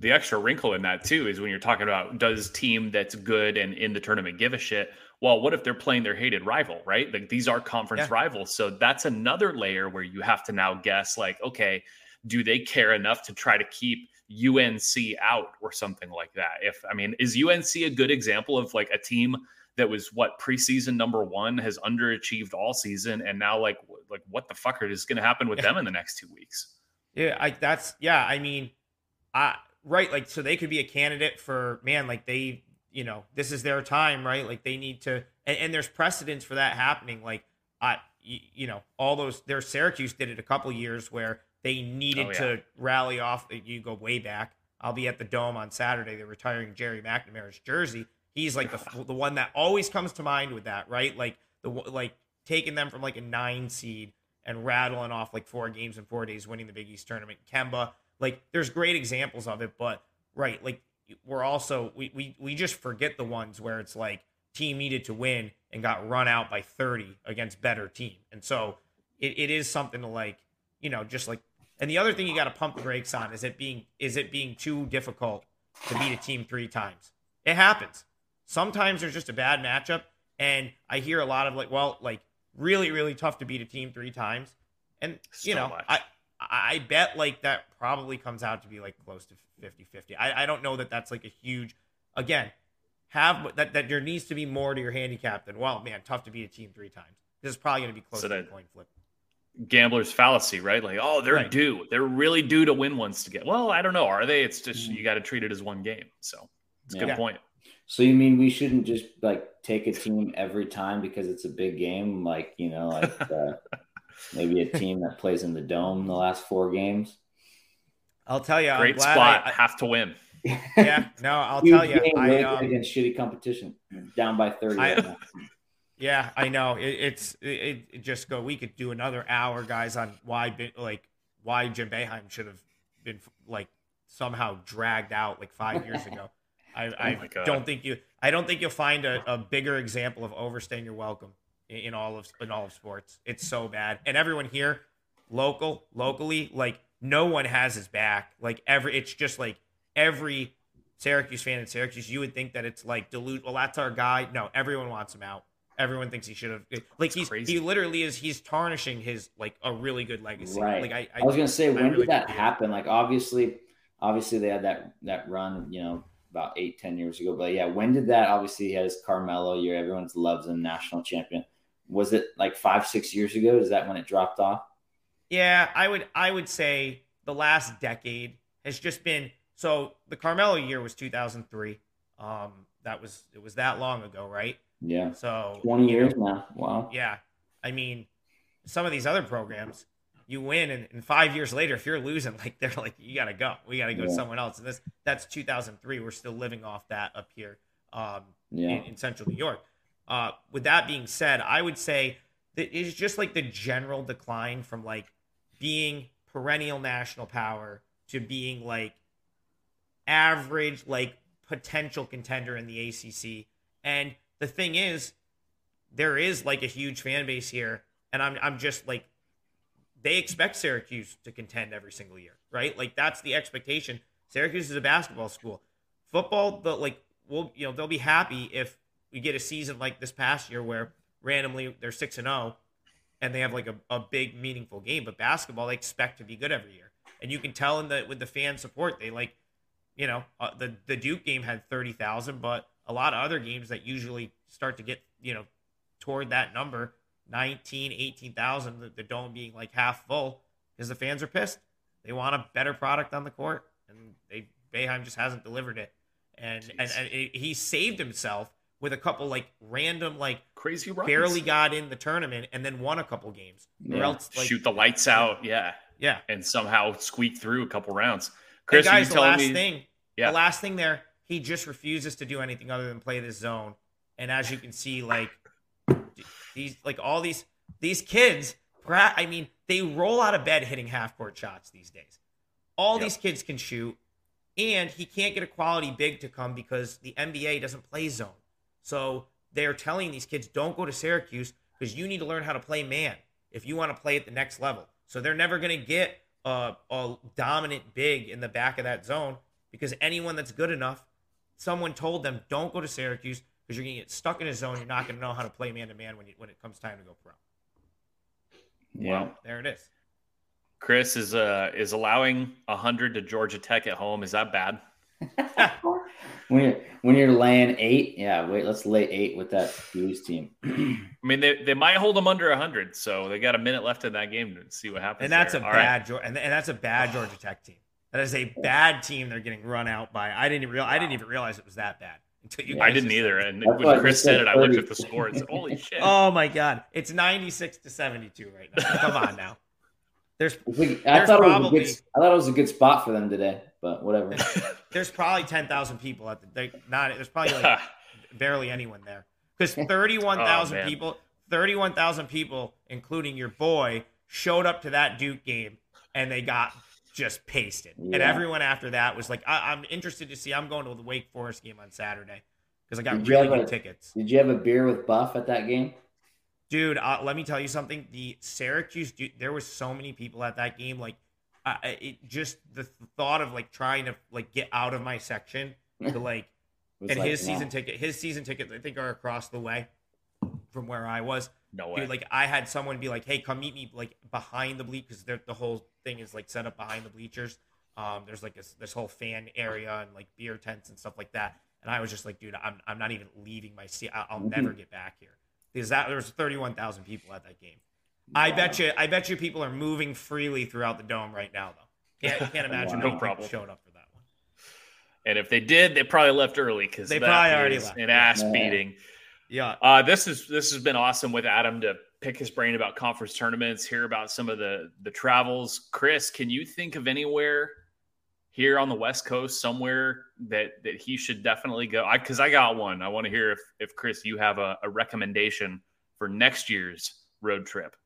The extra wrinkle in that too is when you're talking about does team that's good and in the tournament give a shit? Well, what if they're playing their hated rival, right? Like these are conference yeah. rivals. So that's another layer where you have to now guess like, okay, do they care enough to try to keep UNC out or something like that? If I mean, is UNC a good example of like a team that was what preseason number one has underachieved all season, and now like like what the fuck is going to happen with them in the next two weeks? Yeah, I that's yeah. I mean, I right like so they could be a candidate for man like they you know this is their time right like they need to and, and there's precedence for that happening like I you, you know all those their Syracuse did it a couple years where they needed oh, yeah. to rally off. You go way back. I'll be at the dome on Saturday. They're retiring Gerry McNamara's jersey He's like the the one that always comes to mind with that, right? Like the like taking them from like a nine seed and rattling off like four games in four days, winning the Big East tournament. Kemba, like there's great examples of it, but right, like we're also we we we just forget the ones where it's like team needed to win and got run out by 30 against better team, and so it, it is something to like you know just like. And the other thing you got to pump the brakes on is it being is it being too difficult to beat a team three times. It happens. Sometimes there's just a bad matchup, and I hear a lot of like, well, like really, really tough to beat a team three times, and you know, much. I I bet like that probably comes out to be like close to 50-50. I, I don't know that that's like a huge. Again, have that that there needs to be more to your handicap than well, man, tough to beat a team three times. This is probably going to be close so to a coin flip gambler's fallacy, right? Like, oh, they're right. due. They're really due to win once to get. Well, I don't know. Are they? It's just mm. you got to treat it as one game. So it's a yeah. good point. So you mean we shouldn't just like take a team every time because it's a big game, like you know, like uh, maybe a team that plays in the dome the last four games? I'll tell you, Great I'm glad spot. I, have to win. Yeah, no, I'll tell you, game I, really um, against shitty competition, down by thirty. I- Yeah, I know. It, it's it, it just go. We could do another hour, guys, on why Bi- like why Jim Boeheim should have been like somehow dragged out like five years ago. I, I don't think you. I don't think you'll find a, a bigger example of overstaying your welcome in, in all of in all of sports. It's so bad, and everyone here, local, locally, like no one has his back. Like every, it's just like every Syracuse fan in Syracuse. You would think that it's like dilute. Well, that's our guy. No, everyone wants him out. Everyone thinks he should have. Like he's crazy. he literally is. He's tarnishing his like a really good legacy. Right. Like I, I, I was gonna say, when really did that happen? Like, obviously, obviously they had that that run, you know, about eight, ten years ago. But yeah, when did that? Obviously, he has Carmelo year. Everyone loves him, national champion. Was it like five, six years ago? Is that when it dropped off? Yeah, I would I would say the last decade has just been so the Carmelo year was 2003. Um that was it was that long ago, right? Yeah, So twenty you years know, now. Wow. Yeah. I mean, some of these other programs, you win and, and 5 years later if you're losing like they're like you got to go. We got to go to someone else. And this that's 2003. We're still living off that up here. Um Yeah, in, in central New York. Uh, with that being said, I would say that it's just like the general decline from like being perennial national power to being like average, like potential contender in the ACC. And the thing is, there is like a huge fan base here, and I'm I'm just like they expect Syracuse to contend every single year, right? Like that's the expectation. Syracuse is a basketball school. Football, the like, will you know they'll be happy if we get a season like this past year where randomly they're six and zero, and they have like a, a big meaningful game. But basketball, they expect to be good every year, and you can tell in the with the fan support, they like, you know, uh, the the Duke game had thirty thousand, but a lot of other games that usually start to get you know toward that number 19 18,000 the, the dome being like half full because the fans are pissed they want a better product on the court and they Boeheim just hasn't delivered it and and, and he saved himself with a couple like random like Crazy runs. barely got in the tournament and then won a couple games or else like shoot the lights out. Yeah, yeah and somehow squeak through a couple rounds. Chris, are guys you the last me? thing Yeah. the last thing there he just refuses to do anything other than play this zone and as you can see like these like all these these kids i mean they roll out of bed hitting half court shots these days. All Yep. these kids can shoot and he can't get a quality big to come because the nba doesn't play zone. So they're telling these kids don't go to syracuse because you need to learn how to play man if you want to play at the next level. So they're never going to get a, a dominant big in the back of that zone because anyone that's good enough someone told them don't go to syracuse because you're going to get stuck in a zone you're not going to know how to play man to man when you when it comes time to go pro yeah. there it is Chris is uh is allowing hundred to Georgia Tech at home. Is that bad? When you're when you're laying eight, yeah. Wait, let's lay eight with that Hughes team. I mean, they, they might hold them under hundred, so they got a minute left in that game to see what happens. and that's there. a All right. bad Geor- and, and that's a bad Georgia Tech team. That is a bad team. They're getting run out by. I didn't even real. I didn't even realize it was that bad until you. Yeah, I didn't just either. And I when Chris said said it, I looked at the score and said, "Holy shit!" Oh my god, it's ninety six to seventy two right now. Come on now. There's I I There's thought it was a probably- good. I thought it was a good spot for them today, but whatever. there's probably ten thousand people at the. They, not there's probably like barely anyone there because 31,000 Oh, man. people 31,000 people including your boy showed up to that Duke game and they got just pasted and Yeah. everyone after that was like I, I'm interested to see I'm going to the Wake Forest game on Saturday because I got Did really good a- tickets. Did you have a beer with Buff at that game? dude uh, let me tell you something. The Syracuse dude, there was so many people at that game like I I- it just the thought of like trying to like get out of my section to like and like, his season ticket his season tickets i think are across the way from where i was no way. Dude, like i had someone be like hey come meet me like behind the bleachers because the whole thing is like set up behind the bleachers um there's like this, this whole fan area and like beer tents and stuff like that and i was just like dude i'm, I'm not even leaving my seat I- i'll Mhm. never get back here because that there was 31000 people at that game i bet you i bet you people are moving freely throughout the dome right now though can't, can't imagine Wow. No many problem. showed up for that one and if they did, they probably left early because They that probably already is left. an ass Yeah. beating. Yeah Uh, this is this has been awesome with Adam to pick his brain about conference tournaments, hear about some of the the travels. Chris, can you think of anywhere here on the West Coast somewhere that that he should definitely go? I because I got one. I want to hear if if Chris, you have a, a recommendation for next year's road trip.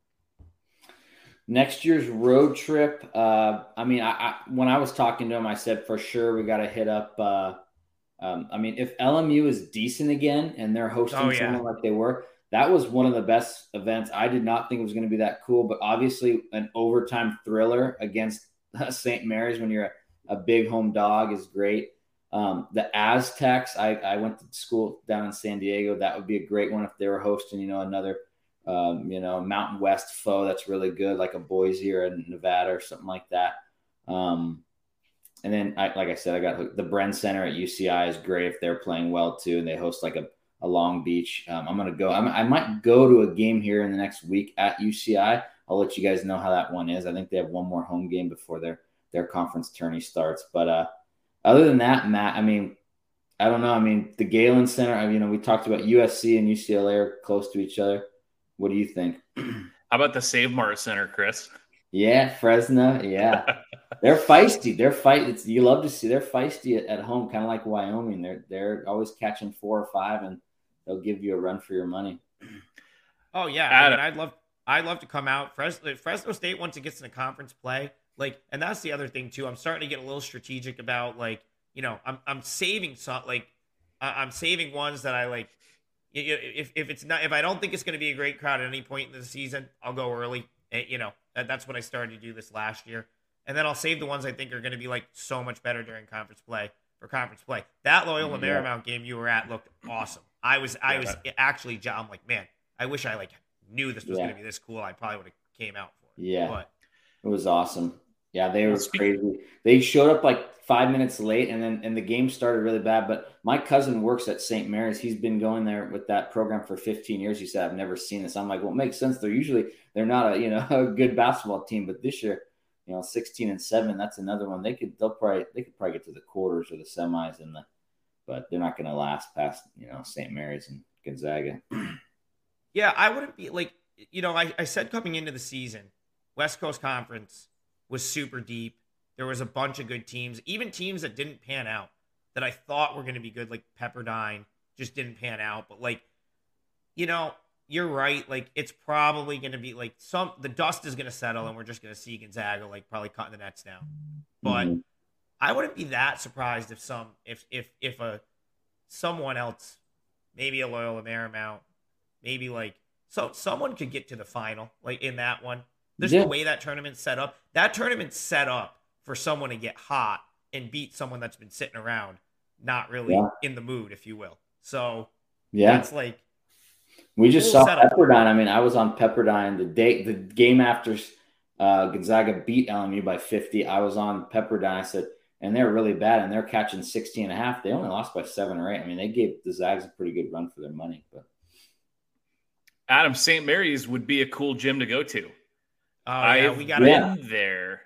Next year's road trip. Uh, I mean, I, I, when I was talking to him, I said for sure we got to hit up. Uh, um, I mean, if LMU is decent again and they're hosting Oh, yeah. someone like they were, that was one of the best events. I did not think it was going to be that cool, but obviously an overtime thriller against St. Mary's when you're a, a big home dog is great. Um, the Aztecs, I, I went to school down in San Diego. That would be a great one if they were hosting, you know, another, um, you know, Mountain West foe that's really good, like a Boise or a Nevada or something like that. Um, and then, I, like I said, I got the Bren Center at UCI is great if they're playing well too, and they host like a, a Long Beach. Um, I'm gonna go. I'm, I might go to a game here in the next week at UCI. I'll let you guys know how that one is. I think they have one more home game before their their conference tourney starts. But uh, other than that, Matt, I mean, I don't know. I mean, the Galen Center. I mean, you know, we talked about USC and UCLA are close to each other. What do you think? How about the Save Mart Center, Chris? Yeah, Fresno. Yeah, they're feisty. They're fight. It's you love to see. They're feisty at, at home, kind of like Wyoming. They're they're always catching four or five, and they'll give you a run for your money. Oh yeah, I mean, I'd love I'd love to come out. Fresno Fresno State once it gets in a conference play, like, and that's the other thing too. I'm starting to get a little strategic about like, you know, I'm I'm saving some like, I- I'm saving ones that I like. y- y- If if it's not if I don't think it's going to be a great crowd at any point in the season, I'll go early. Eh, You know, that, that's what I started to do this last year, and then I'll save the ones I think are going to be like so much better during conference play for conference play. That Loyola mm, Yeah. Marymount game you were at looked awesome. I was I Yeah. was actually I'm like man, I wish I like knew this was Yeah. going to be this cool. I probably would have came out for it. Yeah. but It was awesome. Yeah, they were crazy. They showed up like five minutes late, and then and the game started really bad. But my cousin works at St. Mary's. He's been going there with that program for 15 years. He said, "I've never seen this." I'm like, "Well, it makes sense. They're usually they're not a you know a good basketball team, but this year, you know, 16 and seven. That's another one. They could they'll probably they could probably get to the quarters or the semis and the, but they're not going to last past you know St. Mary's and Gonzaga. yeah, I wouldn't be like you know I, I said coming into the season, West Coast Conference was super deep. There was a bunch of good teams, even teams that didn't pan out that I thought were going to be good, like Pepperdine, just didn't pan out. But like, you know, you're right. Like it's probably going to be like some the dust is going to settle, and we're just going to see Gonzaga like probably cutting the nets down. But Mhm. I wouldn't be that surprised if some if if if a someone else, maybe a Loyola Marymount, maybe like so someone could get to the final like in that one. There's Yeah. the way that tournament's set up. That tournament's set up for someone to get hot and beat someone that's been sitting around, not really Yeah. in the mood, if you will. So yeah, that's like We just Cool saw setup. Pepperdine. I mean, I was on Pepperdine the day the game after uh, Gonzaga beat LMU by 50. I was on Pepperdine. I said, and they're really bad, and they're catching 16 and a half. They only lost by seven or eight. I mean, they gave the Zags a pretty good run for their money. But Adam St. Mary's would be a cool gym to go to. oh I've we got to Yeah. been there.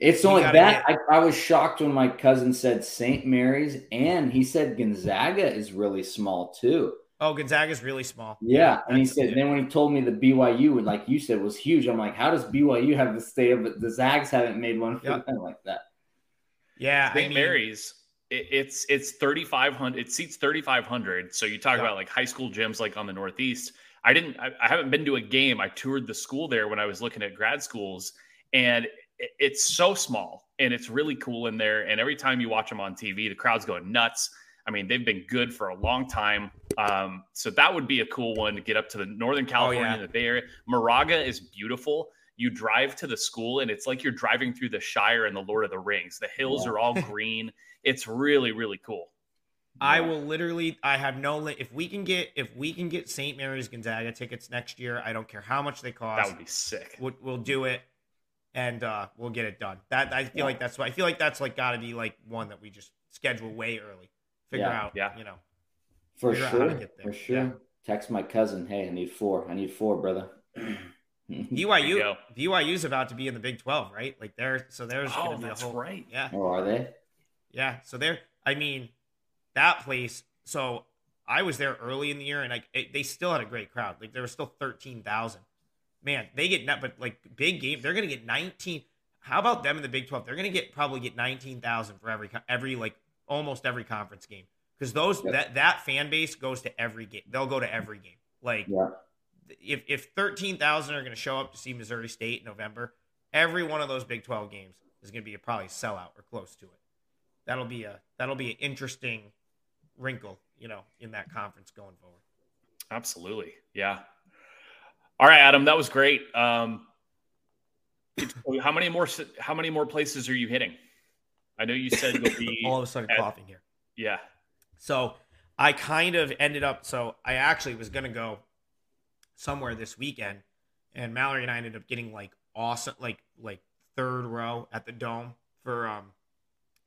it's We only that I, I was shocked when my cousin said St. Mary's, and he said Gonzaga is really small too. Oh, Gonzaga's really small. Yeah, and he that's- said then when he told me the BYU, would, like you said, was huge. I'm like, how does BYU have the stay but the Zags haven't made one for Yep. them like that? Yeah, I St. mean, Mary's, it, it's it's thirty five hundred. It seats thirty five hundred. So you talk Yeah. about like high school gyms, like on the Northeast. I didn't. I, I haven't been to a game. I toured the school there when I was looking at grad schools, and it, it's so small and it's really cool in there. And every time you watch them on TV, the crowd's going nuts. I mean, they've been good for a long time. Um, so that would be a cool one to get up to the Northern California yeah. and the Bay Area. Moraga is beautiful. You drive to the school and it's like you're driving through the Shire and the Lord of the Rings. The hills Yeah. are all green. It's really, really cool. I will literally. I have no. Li- if we can get if we can get St. Mary's Gonzaga tickets next year, I don't care how much they cost. That would be sick. We'll, we'll do it, and uh, we'll get it done. That I feel Yeah. like that's what I feel like that's like got to be like one that we just schedule way early. Figure Yeah. out. Yeah. You know. For Figure how to sure. get there. For sure. Yeah. Text my cousin, hey, I need four. I need four, brother. you BYU go. BYU's about to be in the Big Twelve, right? Like they're so there's Oh, going to be a that's whole right. yeah oh, are they? yeah. So they're I mean that place. So I was there early in the year, and like they still had a great crowd. Like there was still thirteen thousand. Man, they get net, but like big game, they're gonna get nineteen. how about them in the Big 12? They're going to get probably get 19,000 for every every like almost every conference game because those Yep. that that fan base goes to every game. They'll go to every game. Like Yeah. if if 13,000 are going to show up to see Missouri State in November, every one of those Big 12 games is going to be a probably sellout or close to it. That'll be a that'll be an interesting wrinkle, you know, in that conference going forward. Absolutely. Yeah. All right, Adam, that was great. Um, how many more how many more places are you hitting? I know you said you'll be All of a sudden at- coughing here. yeah. So I kind of ended up. So I actually was gonna go somewhere this weekend, and Mallory and I ended up getting like awesome, like like third row at the dome for um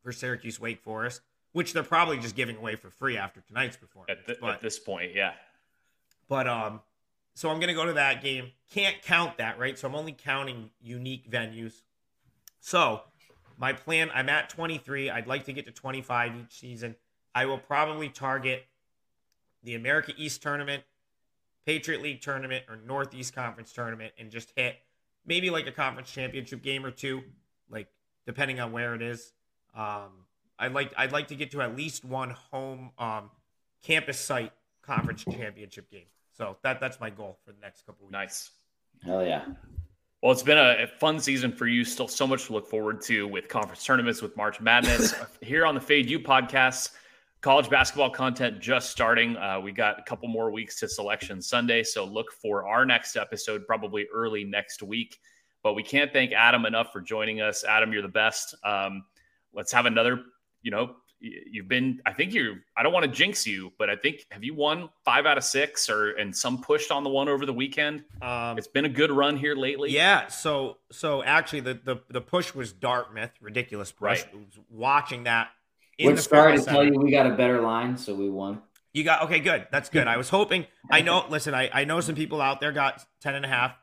for Syracuse Wake Forest, which they're probably just giving away for free after tonight's performance. At, the, but at this point, yeah. but um, so I'm gonna go to that game. Can't count that, right? So I'm only counting unique venues. So my plan, I'm at 23. I'd like to get to 25 each season. I will probably target the America East tournament, Patriot League tournament, or Northeast Conference tournament, and just hit maybe like a conference championship game or two, like depending on where it is. Um, I'd like I'd like to get to at least one home um, campus site conference championship game. So that that's my goal for the next couple weeks. Nice. Hell yeah. Well, it's been a, fun season for you. Still so much to look forward to with conference tournaments, with March Madness. Here on the Fade U podcast, college basketball content just starting. Uh, we got a couple more weeks to Selection Sunday. So look for our next episode probably early next week. But we can't thank Adam enough for joining us. Adam, you're the best. Um, let's have another, you know, you've been, I think you, I don't want to jinx you, but I think, have you won five out of six or, and some pushed on the one over the weekend? Um, It's been a good run here lately. Yeah, so so actually the the, the push was Dartmouth, ridiculous push. Right. Was Watching that in Which the sorry to Ferrell tell you, we got a better line, so we won. You got okay, good. That's good. I was hoping. I know. Listen, I, I know some people out there got 10 and a half.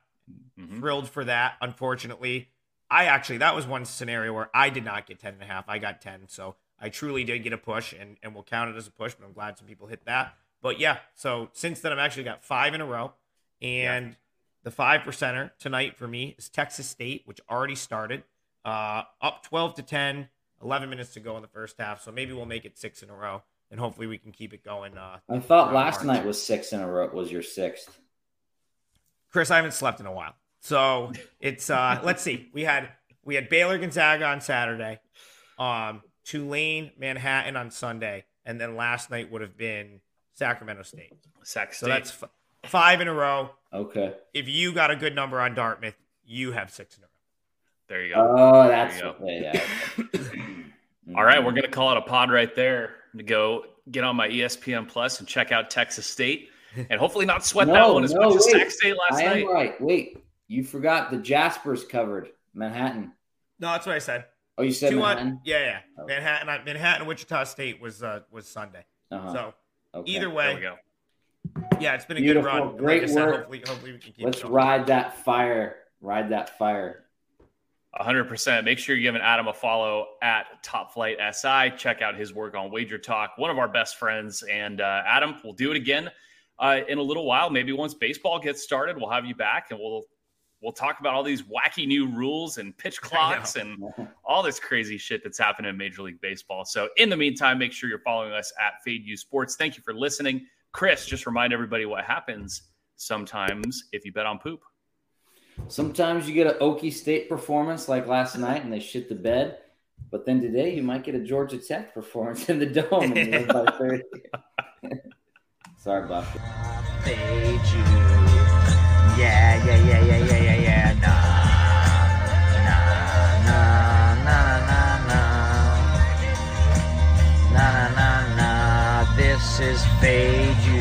Mhm. Thrilled for that. Unfortunately, I actually that was one scenario where I did not get 10 and a half. I got 10. So I truly did get a push and, and we'll count it as a push, but I'm glad some people hit that. But yeah, so since then I've actually got five in a row. And the five percenter tonight for me is Texas State, which already started. Uh up 12 to 10, 11 minutes to go in the first half. So maybe we'll make it six in a row. And hopefully we can keep it going. Uh, I thought last March. night was six in a row. Was your sixth? Chris, I haven't slept in a while. So it's uh let's see. We had we had Baylor Gonzaga on Saturday, um, Tulane, Manhattan on Sunday, and then last night would have been Sacramento State. Sac So that's f- five in a row. Okay. If you got a good number on Dartmouth, you have six in a row. there you go. Oh, that's There you yeah. yeah. Mm-hmm. All right, we're gonna call it a pod right there to go get on my ESPN Plus and check out Texas State, and hopefully not sweat that one as no, much as. Sac State last I night. am right. Wait, you forgot the Jaspers covered Manhattan. No, that's what I said. Oh, you said Two on, yeah, yeah. Oh. Manhattan, Manhattan, Wichita State was uh, was Sunday. Uh-huh. So okay. either There we way, go. yeah, it's been a Beautiful. good run. Great like I said, work. hopefully, hopefully we can keep. Let's it ride that fire. Ride that fire. hundred percent. Make sure you're giving Adam a follow at Top Flight SI. Check out his work on WagerTalk, one of our best friends. And uh, Adam, we'll do it again uh, in a little while. Maybe once baseball gets started, we'll have you back and we'll we'll talk about all these wacky new rules and pitch clocks and all this crazy shit that's happening in Major League Baseball. So in the meantime, make sure you're following us at Fade U Sports. Thank you for listening. Chris, just remind everybody what happens sometimes if you bet on poop. Sometimes you get an Okie State performance like last night and they shit the bed. But then today you might get a Georgia Tech performance in the dome and you by 30. Sorry, Bob. Fade you. Yeah, yeah, yeah, yeah, yeah, yeah, yeah. Nah, nah, nah, nah, nah. Nah, nah, nah, nah. This is Fade.